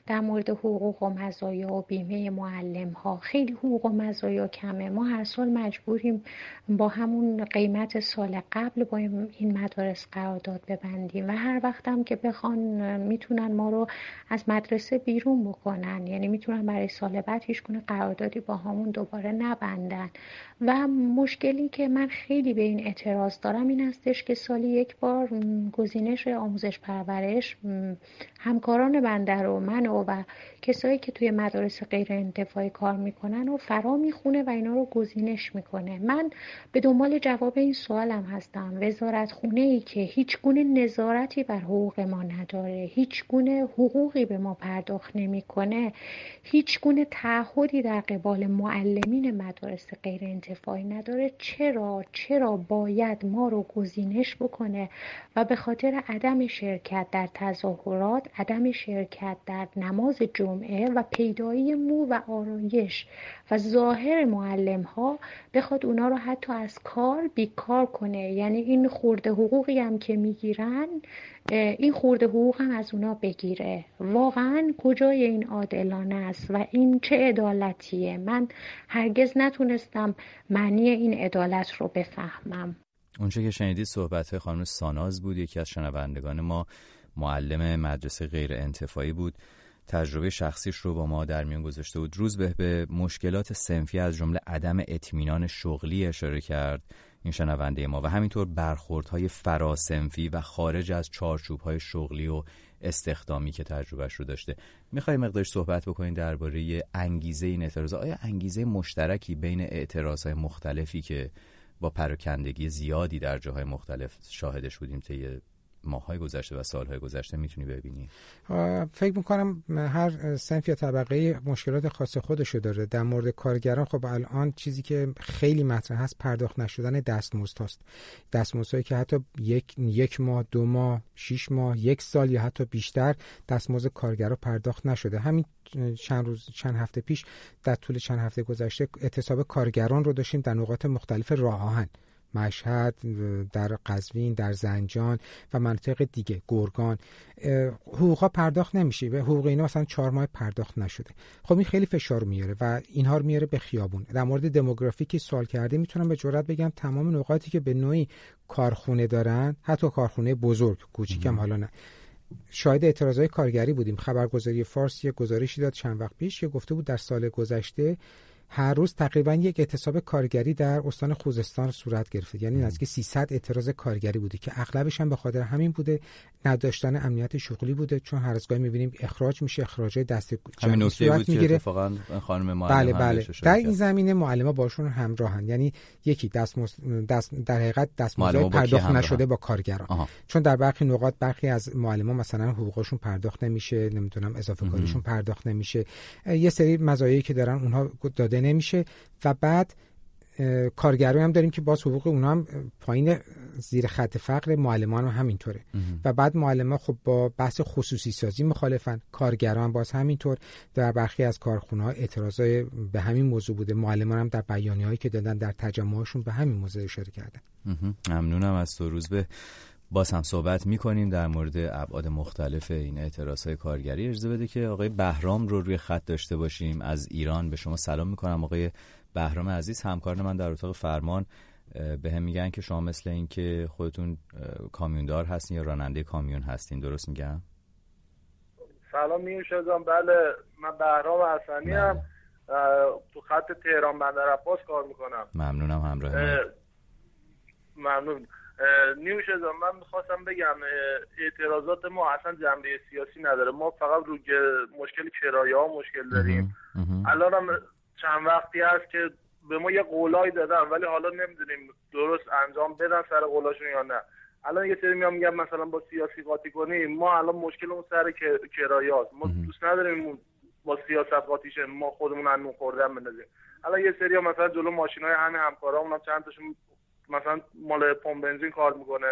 در مورد حقوق و مزایا و بیمه معلم ها خیلی حقوق و مزایا کمه. ما هر سال مجبوریم با همون قیمت سال قبل با این مدارس قرارداد ببندیم و هر وقت هم که بخوان می‌تونن ما رو از مدرسه بیرون بکنن. یعنی می‌تونن برای سال بعد هیچ کنه قراردادی با همون دوباره نبندن. و مشکلی که من خیلی به این اعتراض دارم این هستش که سالی یک بار گزینش آموزش پرورش همکاران بنده رو من و و کسایی که توی مدارس غیر انتفاعی کار می‌کنن رو فرا می‌خونه و اینا رو گزینش می‌کنه. من به دنبال جواب این سوالم هستم. وزارت خونه ای که هیچ گونه نظارتی بر حقوق ما نداره هیچ گونه حقوقی به ما پرداخت نمی‌کنه هیچ گونه تعهدی در قبال معلمین مدارس غیر انتفاعی نداره چرا؟ چرا باید ما رو گزینش بکنه؟ و به خاطر عدم شرکت در تظاهرات عدم شرکت در نماز جمعه و پیدایی مو و آرایش و ظاهر معلم ها بخواد اونا رو حتی از کار بیکار کنه. یعنی این خورده حقوقی هم که می‌گیرن این خورده حقوق هم از اونا بگیره. واقعا کجای این عادلانه است و این چه عدالتیه؟ من هرگز نتونستم معنی این عدالت رو بفهمم. اونچه که شنیدید صحبت خانم ساناز بود یکی از شنوندگان ما معلم مدرسه غیر انتفاعی بود. تجربه شخصیش رو با ما در میان گذاشته بود. روز به به مشکلات سنفی از جمله عدم اطمینان شغلی اشاره کرد این شنونده ما و همینطور برخوردهای فراسنفی و خارج از چارچوبهای شغلی و استخدامی که تجربهش رو داشته. می‌خوای مقدارش صحبت بکنین درباره انگیزه این اعتراض آیا انگیزه مشترکی بین اعتراضهای مختلفی که با پراکندگی زیادی در جاهای مختلف شاهدش بودیم طی ماهای گذشته و سالهای گذشته می‌تونی ببینی. فکر می‌کنم هر سنف یا طبقه مشکلات خاص خودشو داره. در مورد کارگران خب الان چیزی که خیلی مطرح هست پرداخت نشدن دستمزد هست دستمزدهایی که حتی یک, یک ماه دو ماه شیش ماه یک سال یا حتی بیشتر دستمزد کارگرا پرداخت نشده. همین چند روز چند هفته پیش در طول چند هفته گذشته اعتصاب کارگران رو داشتیم در نقاط مختلف راه آهن مشهد در قزوین در زنجان و مناطق دیگه گرگان. حقوقا پرداخت نمیشه. به حقوق اینا مثلا چهار ماه پرداخت نشده. خب این خیلی فشار میاره و اینها رو میاره به خیابون. در مورد دموگرافی که سوال کرده می‌تونم به جرات بگم تمام نقاطی که به نوعی کارخونه دارن حتی کارخونه بزرگ کوچیکم حالا نه. شاهد اعتراضای کارگری بودیم. خبرگزاری فارس یه گزارشی داد. چند وقت پیش که گفته بود در سال گذشته هر روز تقریبا یک اعتصاب کارگری در استان خوزستان صورت گرفته. یعنی نزدیک 300 اعتراض کارگری بوده که اغلبش هم به خاطر همین بوده نداشتن امنیت شغلی بوده چون هر از گاهی می‌بینیم اخراج میشه اخراج دست همین نکته بود می‌گیره. که اتفاقا خانم معلم بله بله. در این زمینه معلم باشون همراهن. یعنی یکی دست, مز... دست در حقیقت دستمزد پرداخت نشده با کارگران. آها. چون در برخی نقاط برخی از معلمان مثلا حقوقشون پرداخت نمیشه نمی‌دونم اضافه کاریشون پرداخت نمیشه. یه سری مزایایی که دارن اونها داده نمیشه. و بعد کارگرایی هم داریم که باز حقوق اونا هم پایین زیر خط فقر معلمان هم همینطوره. و بعد معلمان خب با بحث خصوصی سازی مخالفن. کارگران باز همینطور. در برخی از کارخونه ها اعتراض به همین موضوع بوده. معلمان هم در بیانی هایی که دادن در تجمعشون به همین موضوع اشاره کردن. ممنونم از تو. روز به باز هم صحبت می‌کنیم در مورد ابعاد مختلف این اعتراض های کارگری. اجازه بده که آقای بهرام رو روی خط داشته باشیم. از ایران به شما سلام می‌کنم. آقای بهرام عزیز همکار من در اتاق فرمان به هم میگن که شما مثل این که خودتون کامیوندار هستین یا راننده کامیون هستین. درست میگم؟ سلام میوش بله من بهرام حسنی هم تو خط تهران بندر عباس کار می‌کنم. ممنونم همراه ممنون. نیوش من می‌خواستم بگم اعتراضات ما اصلا جنبه سیاسی نداره. ما فقط رو مشکل کرایه ها مشکل داریم. الان هم چند وقتی هست که به ما یه قولایی دادن ولی حالا نمی‌دونیم درست انجام بدن سر قولاشون یا نه. الان یه سری میام میگم مثلا با سیاسی قاطی کنیم. ما الان مشکلمون سر کرایه ما دوست نداریم با سیاست قاطیشه ما خودمون انو خوردن بندازیم. الان یه سری مثلا جلو ماشین های همه همکارامون هم چند تاشون مثلا مال پمپ بنزین کار می‌کنه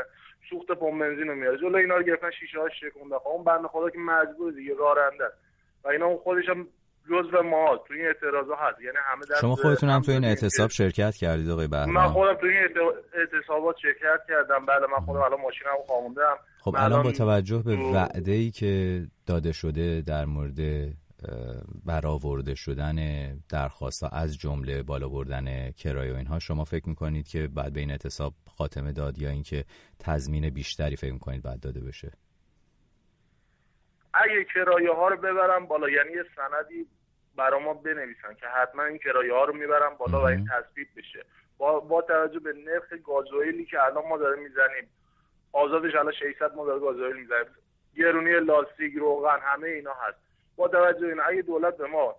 سوخت پمپ بنزین رو میاره. جلو اینا رو گرفتن شیشه ها شکونده. خب اون بنده خدا که مجبور دیگه راننده. و اینا اون خودش هم جزء ما تو این اعتراضا هست. یعنی همه در شما خودتون هم تو این اعتصاب شرکت کردید آقای بهرام. من خودم تو این اعتصابات شرکت کردم. بله من خودم الان ماشینم خوابوندم خب الان با توجه به وعده ای که داده شده در مورد برآورده شدن درخواست از جمله بالا بردن کرایه و اینها شما فکر می‌کنید که بعد به این اعتصاب خاتمه داد یا اینکه تضمین بیشتری فکر می‌کنید بعد داده بشه؟ اگه کرایه ها رو ببرم بالا یعنی یه سندی برا ما بنویسن که حتما این کرایه ها رو می‌برم بالا و این تثبیت بشه. با, با توجه به نرخ گازوئیلی که الان ما داره می‌زنیم آزادش الان 600 ما داره گازوئیل می‌زنیم. گرونی لاستیک روغن همه اینا هست. با توجه این اگه دولت به ما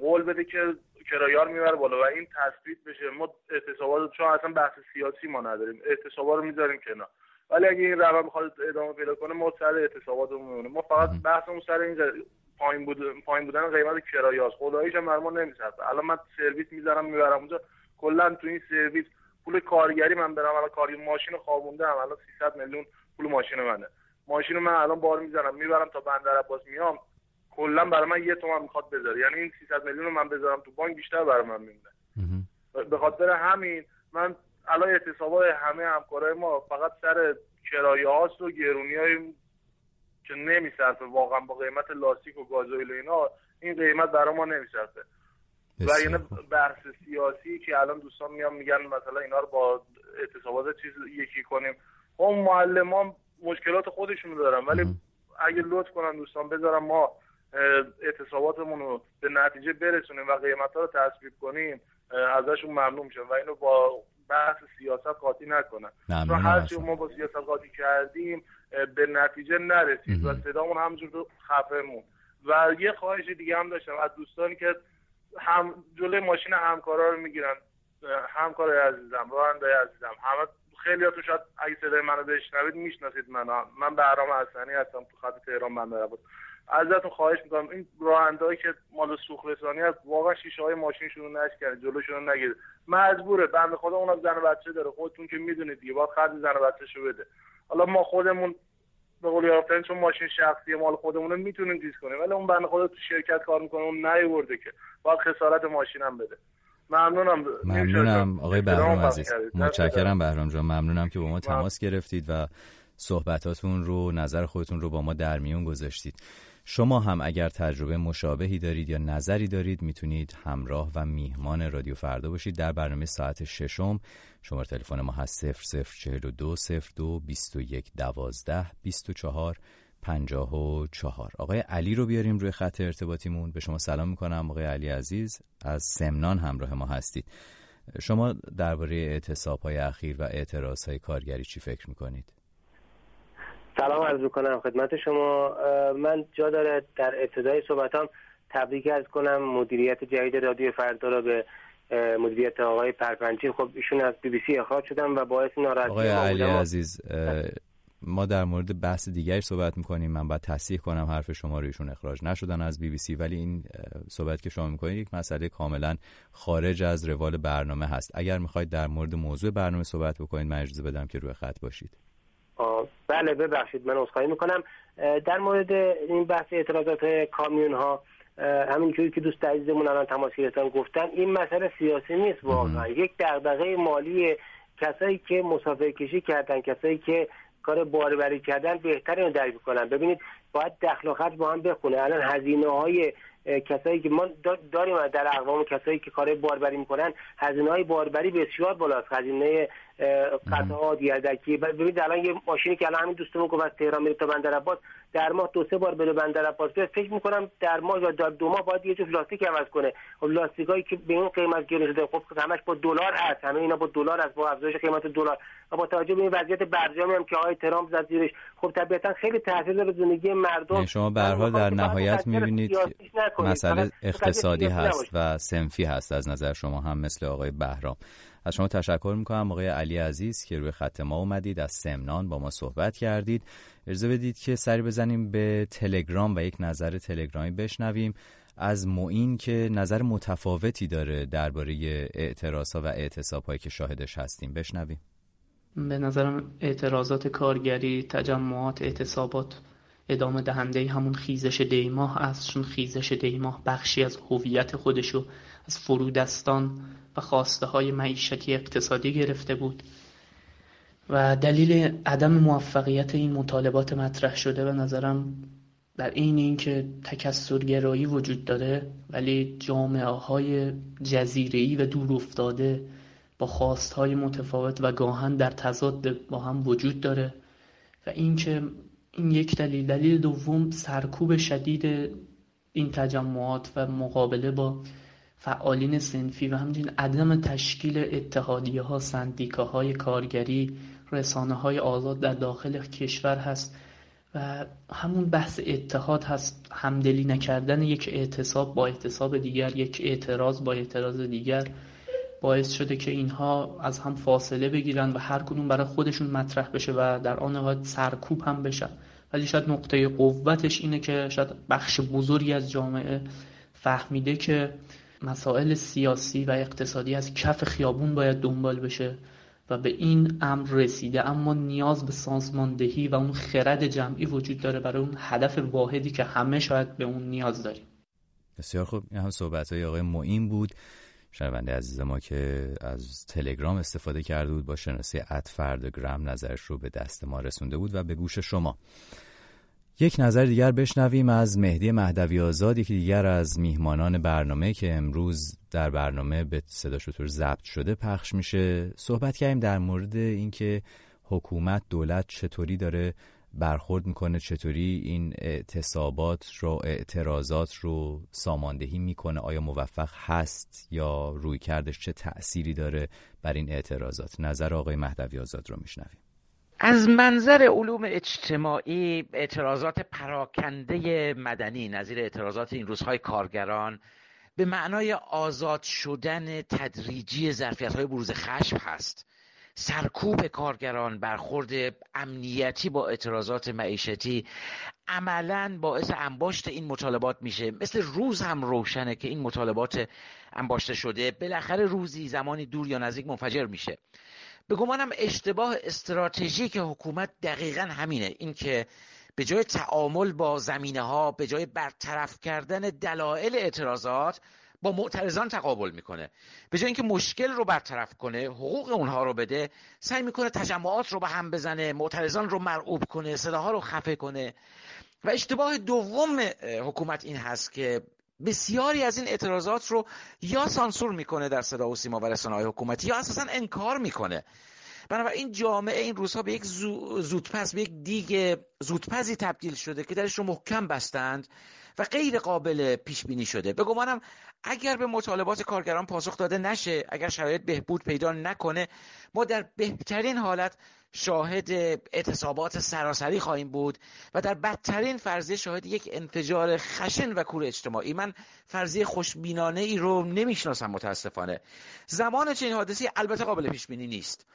قول بده که کرایار می‌بره بالا و این تثبیت بشه ما اعتصابات چون اصلا بحث سیاسی ما نداریم اعتصابات رو می‌ذاریم کنار. ولی اگه این روند بخواد ادامه پیدا کنه ما سر اعتصابات میمونه ما فقط بحثمون سر این پایین بود پایین بودن قیمت کرایه است خداییش هم ما نمیصرفه الان من سرویس می‌ذارم می‌برم اونجا. کلا تو این سرویس پول کارگری من برم. الان کاری ماشین خوابوندم الان 300 میلیون پول ماشین منه. ماشین من الان بار می‌زنم. می‌برم تا بندر عباس میام. کلا برای من یه تومن می‌خواد بذاره. یعنی این 300 میلیون رو من بذارم تو بانک بیشتر برای من میمونه. به خاطر همین من الان اعتصابات همه همکارای ما فقط سر کرایه هاست و گرونی های که نمیصرفه واقعا با قیمت لاستیک و گازوئیل و اینا این قیمت برای ما نمیصرفه. و یعنی بحث سیاسی که الان دوستان میان میگن مثلا اینا رو با اعتصابات چیز یکی کنیم. اون خب معلمان مشکلات خودشون دارن ولی اگه لطف کنن دوستان بذارم ما اعتصاباتمون رو به نتیجه برسونیم و قیمت ها رو تصویب کنیم ازشون ممنون میشن و اینو با بحث سیاست قاطی نکنن چون هر ما با سیاست قاطی کردیم به نتیجه نرسید و صدامون همجور خفه و یه خواهش دیگه هم داشتم از دوستانی که هم جلوی ماشین همکارا رو می‌گیرن همکارای عزیزم راننده عزیزم همه خیلی تو شاید اگه صدای منو بشنوید می‌شناسید منو. من بهرام حسنی هستم تو خط تهران بندر بود ازتون خواهش می‌کنم. این راهندهایی که مال سوخت رسانی هست واقعا شیشه های ماشینشون رو نشکنه جلوشون رو نگیره. مجبوره بنده خدا اونم زن و بچه داره. خودتون که می‌دونید دیگه باید خرج زن و بچه‌شو بده. حالا ما خودمون به قول یافتن چون ماشین شخصی مال خودمون می‌تونیم چیز کنیم. ولی اون بنده خدا تو شرکت کار می‌کنه اون نیورده که. باید خسارت ماشینم بده. ممنونم. ممنونم آقای بهرام عزیز. متشکرم بهرام جان. ممنونم که با ما تماس گرفتید و صحبتاتون رو نظر خودتون رو با ما در میون گذاشتید. شما هم اگر تجربه مشابهی دارید یا نظری دارید می‌تونید همراه و میهمان رادیو فردا باشید در برنامه ساعت ششم. شماره تلفن ما هست 0042 02 21 12 24 54 آقای علی رو بیاریم روی خط ارتباطیمون. به شما سلام می‌کنم. آقای علی عزیز از سمنان همراه ما هستید. شما درباره اعتصاب های اخیر و اعتراض های کارگری چی فکر می‌کنید؟ سلام عرض کنم خدمت شما. من جا داره در ابتدای صحبتام تبریک از کنم مدیریت جدید رادیو فردا را به مدیریت آقای پرپنچی. خب ایشون از بی بی سی اخراج شدن و باعث ناراحتی آقای علی عزیز ما در مورد بحث دیگری صحبت می‌کنیم. من باید تصحیح کنم حرف شما رو ایشون اخراج نشدن از بی بی سی ولی این صحبت که شما می‌کنید یک مسئله کاملا خارج از روال برنامه هست. اگر می‌خواید در مورد موضوع برنامه صحبت بکنید من اجازه بدم که روی خط باشید. بله ببخشید من عذرخواهی می‌کنم. در مورد این بحث اعتراضات کامیون ها همینجوری که دوست عزیزمون الان تماس گرفتن گفتن این مسئله سیاسی نیست واقعا. یک دغدغه مالی کسایی که مسافر کشی کردن کسایی که کار باربری کردن بهتر اینو درک کنن. ببینید باید دخل و خرج با هم بخونه. الان هزینه های کسایی که ما داریم در اقوام کسایی که کار باربری می‌کنن هزینه های باربری بسیار بالاست. هزینه قطعات یدکی ببینید الان یه ماشینی که الان همین دوستمون گفت از تهران میره تا بندر عباس در ماه دو سه بار بره بندر عباس فکر می‌کنم در ماه یا در دو ماه باید یه جفت لاستیک عوض کنه خب لاستیکایی که به این قیمت گرفته شده خب همش با دلار هست همه اینا با دلار هست با افزایش قیمت دلار و با توجه به این وضعیت برجامی هم که آقای ترامپ زد زیرش خب طبیعتا خیلی تاثیر داره زندگی مردم یعنی شما به حال در نهایت می‌بینید مسئله اقتصادی هست و سنفی هست از نظر شما هم مثل آقای بهرام از شما تشکر می‌کنم. آقای علی عزیز که روی خط ما اومدید از سمنان با ما صحبت کردید. اجازه بدید که سری بزنیم به تلگرام و یک نظر تلگرامی بشنویم. از معین که نظر متفاوتی داره درباره اعتراض و اعتصاب هایی که شاهدش هستیم. بشنویم. به نظرم اعتراضات کارگری تجمعات اعتصابات. ادامه دهنده همون خیزش دیماه است. چون خیزش دیماه بخشی از هویت خودشو از فرودستان و خواسته های معیشتی اقتصادی گرفته بود. و دلیل عدم موفقیت این مطالبات مطرح شده به نظرم در این اینکه تکسرگرایی وجود داره ولی جامعه های جزیره‌ای و دور افتاده با خواست های متفاوت و گاهن در تضاد با هم وجود داره و اینکه این یک دلیل. دلیل دوم سرکوب شدید این تجمعات و مقابله با فعالین سنفی و همچنین عدم تشکیل اتحادیه ها سندیکاهای کارگری رسانه های آزاد در داخل کشور هست و همون بحث اتحاد هست. همدلی نکردن یک اعتصاب با اعتصاب دیگر یک اعتراض با اعتراض دیگر. باعث شده که اینها از هم فاصله بگیرن و هر کدوم برای خودشون مطرح بشه و در آن نهایت سرکوب هم بشن. ولی شاید نقطه قوتش اینه که شاید بخش بزرگی از جامعه فهمیده که مسائل سیاسی و اقتصادی از کف خیابون باید دنبال بشه و به این امر رسیده. اما نیاز به سازماندهی و اون خرد جمعی وجود داره برای اون هدف واحدی که همه شاید به اون نیاز داریم. بسیار خوب. این هم صحبت های آقای معین بود. شنونده عزیز ما که از تلگرام استفاده کرده بود با شناسی ات فردگرام نظرش رو به دست ما رسونده بود و به گوش شما. یک نظر دیگر بشنویم از مهدی مهدوی آزاد یکی دیگر از میهمانان برنامه که امروز در برنامه به صدا شطور ضبط شده پخش میشه. صحبت کردیم در مورد اینکه حکومت دولت چطوری داره برخورد می‌کنه چطوری این اعتصابات رو اعتراضات رو ساماندهی می‌کنه؟ آیا موفق هست یا روی کردش چه تأثیری داره بر این اعتراضات؟ نظر آقای مهدوی آزاد رو میشنویم. از منظر علوم اجتماعی اعتراضات پراکنده مدنی نظیر اعتراضات این روزهای کارگران به معنای آزاد شدن تدریجی ظرفیت های بروز خشم هست. سرکوب کارگران برخورد امنیتی با اعتراضات معیشتی عملا باعث انباشت این مطالبات میشه. مثل روز هم روشنه که این مطالبات انباشته شده. بالاخره روزی زمانی دور یا نزدیک منفجر میشه. به گمانم اشتباه استراتژیک حکومت دقیقا همینه. اینکه به جای تعامل با زمینه ها به جای برطرف کردن دلایل اعتراضات با معترضان تقابل می‌کنه. به جای اینکه مشکل رو برطرف کنه حقوق اونها رو بده سعی می‌کنه تجمعات رو به هم بزنه معترضان رو مرعوب کنه صداها رو خفه کنه. و اشتباه دوم حکومت این هست که بسیاری از این اعتراضات رو یا سانسور می‌کنه در صدا و سیما و رسانه‌های حکومتی یا اساسا انکار می‌کنه. بنابراین جامعه این روزها به یک زودپس به یک دیگ زودپزی تبدیل شده که درش رو محکم بستند. و غیر قابل پیش بینی شده. به گمانم اگر به مطالبات کارگران پاسخ داده نشه اگر شرایط بهبود پیدا نکنه ما در بهترین حالت شاهد اعتصابات سراسری خواهیم بود و در بدترین فرضیه شاهد یک انفجار خشن و کور اجتماعی. من فرضیه خوشبینانه ای رو نمی‌شناسم متاسفانه. زمان چنین حادثی البته قابل پیش بینی نیست.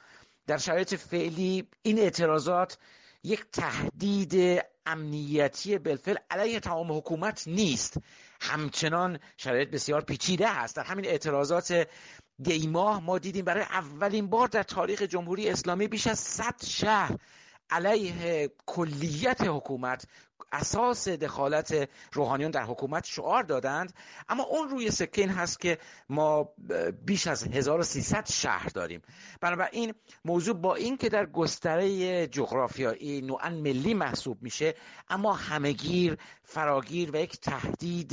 در شرایط فعلی این اعتراضات یک تهدید امنیتی بالفعل علیه تمام حکومت نیست. همچنان شرایط بسیار پیچیده هست در همین اعتراضات دیماه ما دیدیم برای اولین بار در تاریخ جمهوری اسلامی بیش از 100 شهر علیه کلیت حکومت اساس دخالت روحانیون در حکومت شعار دادند اما اون روی سکه هست که ما بیش از 1300 شهر داریم. بنابراین موضوع با این که در گستره جغرافیایی نوعا ملی محسوب میشه اما همگیر فراگیر و یک تهدید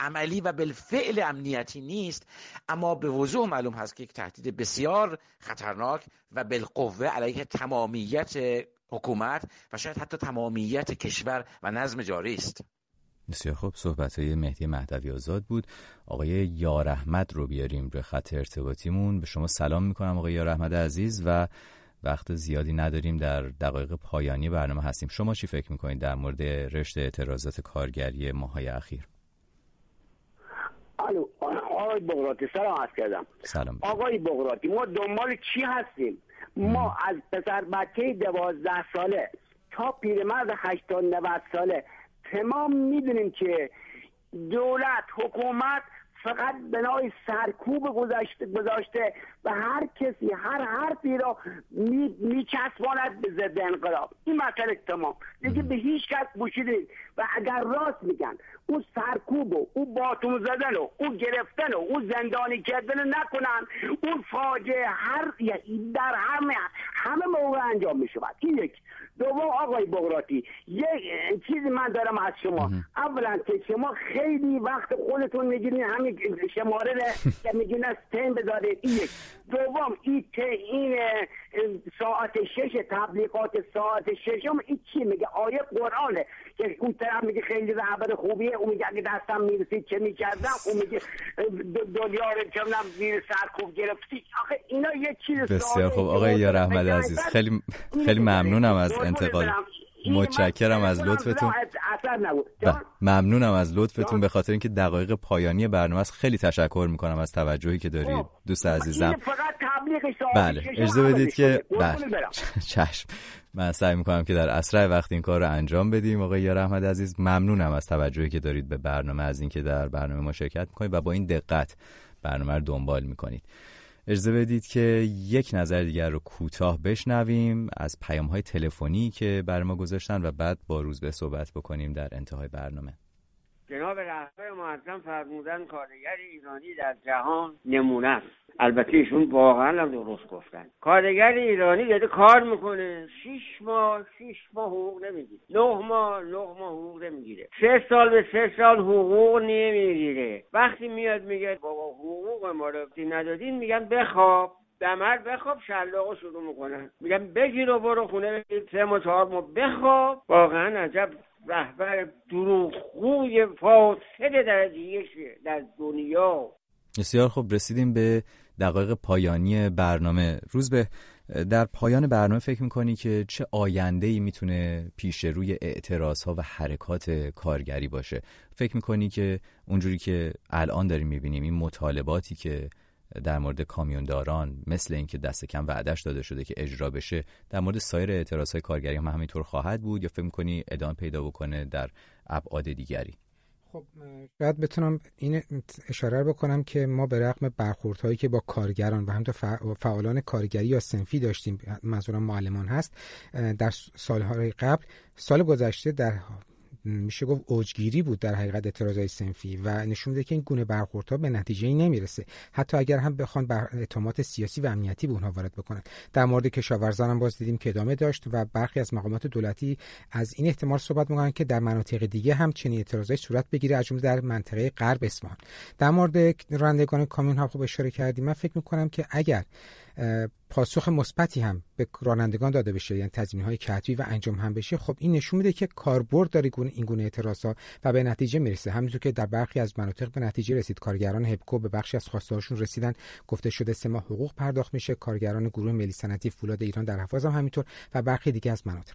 عملی و بالفعل امنیتی نیست اما به وضوح معلوم هست که یک تهدید بسیار خطرناک و بالقوه علیه تمامیت حکومت و شاید حتی تمامیت کشور و نظم جاری است. بسیار خوب. صحبت های مهدی مهدوی آزاد بود. آقای یار احمد رو بیاریم به خط ارتباطیمون. به شما سلام می‌کنم آقای یار احمد عزیز و وقت زیادی نداریم در دقایق پایانی برنامه هستیم. شما چی فکر می‌کنید در مورد رشته اعتراضات کارگری ماهای اخیر؟ الو آقای بغراتی سلام عرض کردم. سلام. آقای بغراتی ما دنبال چی هستیم؟ ما از پسر بچه دوازده ساله تا پیرمرد هشتاد نوت ساله تمام می‌دونیم که دولت حکومت فقط بنای سرکوب گذاشته, گذاشته و هر کسی هر حرفی را میچسباند می به ضد انقلاب. این مسئله تمام. دیگه به هیچ کس گوشیدید و اگر راست میگن او سرکوب و او باتون زدن و او گرفتن و او زندانی کردن نکنن. اون فاجعه هر در همه همه موقع انجام می شود این یک. دوم آقای بغراتی یه چیزی من دارم از شما. اولا که شما خیلی وقت خودتون می‌گیرین. همین شماره که میگین از تیم بذارید این یک. دوم این این ساعت شش تبلیغات ساعت ششم این چی میگه؟ آیه قرآنه که اون طرف میگه خیلی رهبر خوبیه اون میگه اگه دستم می‌رسید چه می‌کردم؟ اون میگه دنیا رو چمنم زیر سرکوب گرفتی. آخه اینا یه چیز بسیار خوب. آقای یار احمد عزیز خیلی خیلی ممنونم از انتقاد. متشکرم از لطفتون. ممنونم از لطفتون. به خاطر اینکه دقایق پایانی برنامه است خیلی تشکر می‌کنم از توجهی که دارید خب. دوست عزیزم. بله اجازه بدید که بله [LAUGHS] چشم. من سعی می‌کنم که در اسرع وقت این کار رو انجام بدیم. آقای یار احمد عزیز ممنونم از توجهی که دارید به برنامه از اینکه در برنامه ما شرکت می‌کنید و با این دقت برنامه رو دنبال می‌کنید. اجازه بدید که یک نظر دیگر رو کوتاه بشنویم از پیام های تلفنی که بر ما گذاشتن و بعد با روز به صحبت بکنیم در انتهای برنامه. جناب رهبر معظم فرمودن کارگر ایرانی در جهان نمونه است البته ایشون واقعا درست گفتن. کارگر ایرانی داره کار می‌کنه. شیش ماه شیش ماه حقوق نمی‌گیره. نه ماه نه ماه حقوق نمی‌گیره. سه سال به سه سال حقوق نمی‌گیره. وقتی میاد میگه بابا حقوق ما رو ندادین میگن بخواب. دمر بخواب شلاقو شروع می‌کنن. میگن بگیر و برو خونه سه ماه چهار ماه بخواب. واقعا عجب رهبر دروغگوی فاسد درجه در دنیا. بسیار خوب رسیدیم به دقایق پایانی برنامه. روز به در پایان برنامه فکر می‌کنی که چه آینده ای می‌تونه پیش روی اعتراض ها و حرکات کارگری باشه؟ فکر می‌کنی که اونجوری که الان داریم می‌بینیم این مطالباتی که در مورد کامیونداران مثل اینکه دست کم وعدش داده شده که اجرا بشه در مورد سایر اعتراض های کارگری هم همینطور خواهد بود یا فکر می‌کنی ادامه پیدا بکنه در ابعاد دیگری؟ خب شاید بتونم این اشاره بکنم که ما به رغم برخوردهایی که با کارگران و همینطور فعالان کارگری یا سنفی داشتیم منظورم معلمان هست در سالهای قبل سال گذشته در میشه گفت اوجگیری بود در حقیقت اعتراضای سنفی و نشون میده که این گونه برخوردها به نتیجه ای نمی‌رسه. حتی اگر هم بخوان بر اتهامات سیاسی و امنیتی به اونها وارد بکنن. در مورد کشاورزان هم باز دیدیم که ادامه داشت و برخی از مقامات دولتی از این احتمال صحبت می‌کنن که در مناطق دیگه هم چنین اعتراضای صورت بگیره از جمله در منطقه غرب اصفهان. در مورد رانندگان کامیون ها خوب اشاره کردیم. من فکر می‌کنم که اگر پاسخ مثبتی هم به رانندگان داده بشه یعنی تضمین های کتبی و انجام هم بشه. خب این نشون میده که کاربرد داره این گونه اعتراض ها و به نتیجه می‌رسه. همینطور که در برخی از مناطق به نتیجه رسید. کارگران هبکو به بخشی از خواسته هاشون رسیدن. گفته شده سه ماه حقوق پرداخت میشه. کارگران گروه ملی صنعتی فولاد ایران در حفاظ هم همینطور و برخی دیگه از مناطق.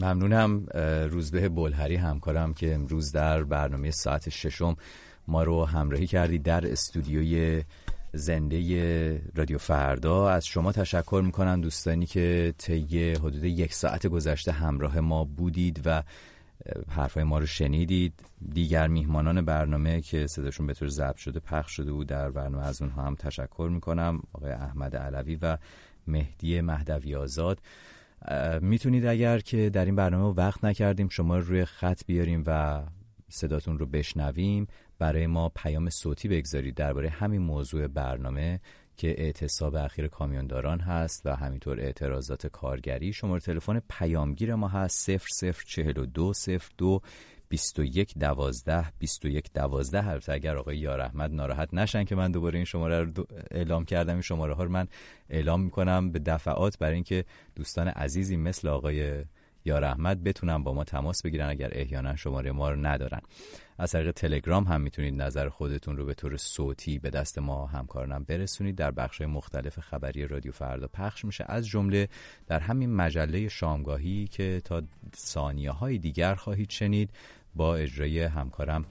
ممنونم. روزبه بلهری همکارم که امروز در برنامه ساعت ششم ما رو همراهی کردی در استودیوی زنده رادیو فردا. از شما تشکر می‌کنم دوستانی که طی حدود یک ساعت گذشته همراه ما بودید و حرفای ما رو شنیدید. دیگر میهمانان برنامه که صداشون به طور ضبط شده پخش شده بود در برنامه از اونها هم تشکر می‌کنم. آقای احمد علوی و مهدی مهدوی آزاد. می‌تونید اگر که در این برنامه وقت نکردیم شما روی خط بیاریم و صداتون رو بشنویم. برای ما پیام صوتی بگذارید درباره همین موضوع برنامه که اعتصاب اخیر کامیونداران هست و همینطور اعتراضات کارگری. شماره تلفن پیامگیر ما هست 0042 02 21 12 21 12 البته اگر آقای یار احمد ناراحت نشن که من دوباره این شماره رو اعلام کردم این شماره ها رو من اعلام می‌کنم به دفعات. برای اینکه دوستان عزیزی مثل آقای یار احمد بتونن با ما تماس بگیرن اگر احیانا شماره ما رو ندارن. از طریق تلگرام هم می‌تونید نظر خودتون رو به طور صوتی به دست ما همکارانم برسونید. در بخش مختلف خبری رادیو فردا پخش میشه. از جمله در همین مجله شامگاهی که تا ثانیه های دیگر خواهید شنید با اجرای همکارم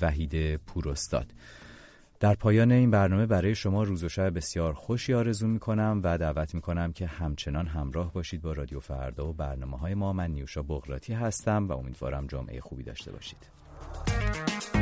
وحید پوراستاد. در پایان این برنامه برای شما روز و شب بسیار خوشی آرزو می کنم و دعوت می کنم که همچنان همراه باشید با رادیو فردا و برنامه های ما. من نیوشا بغراتی هستم و امیدوارم جامعه خوبی داشته باشید.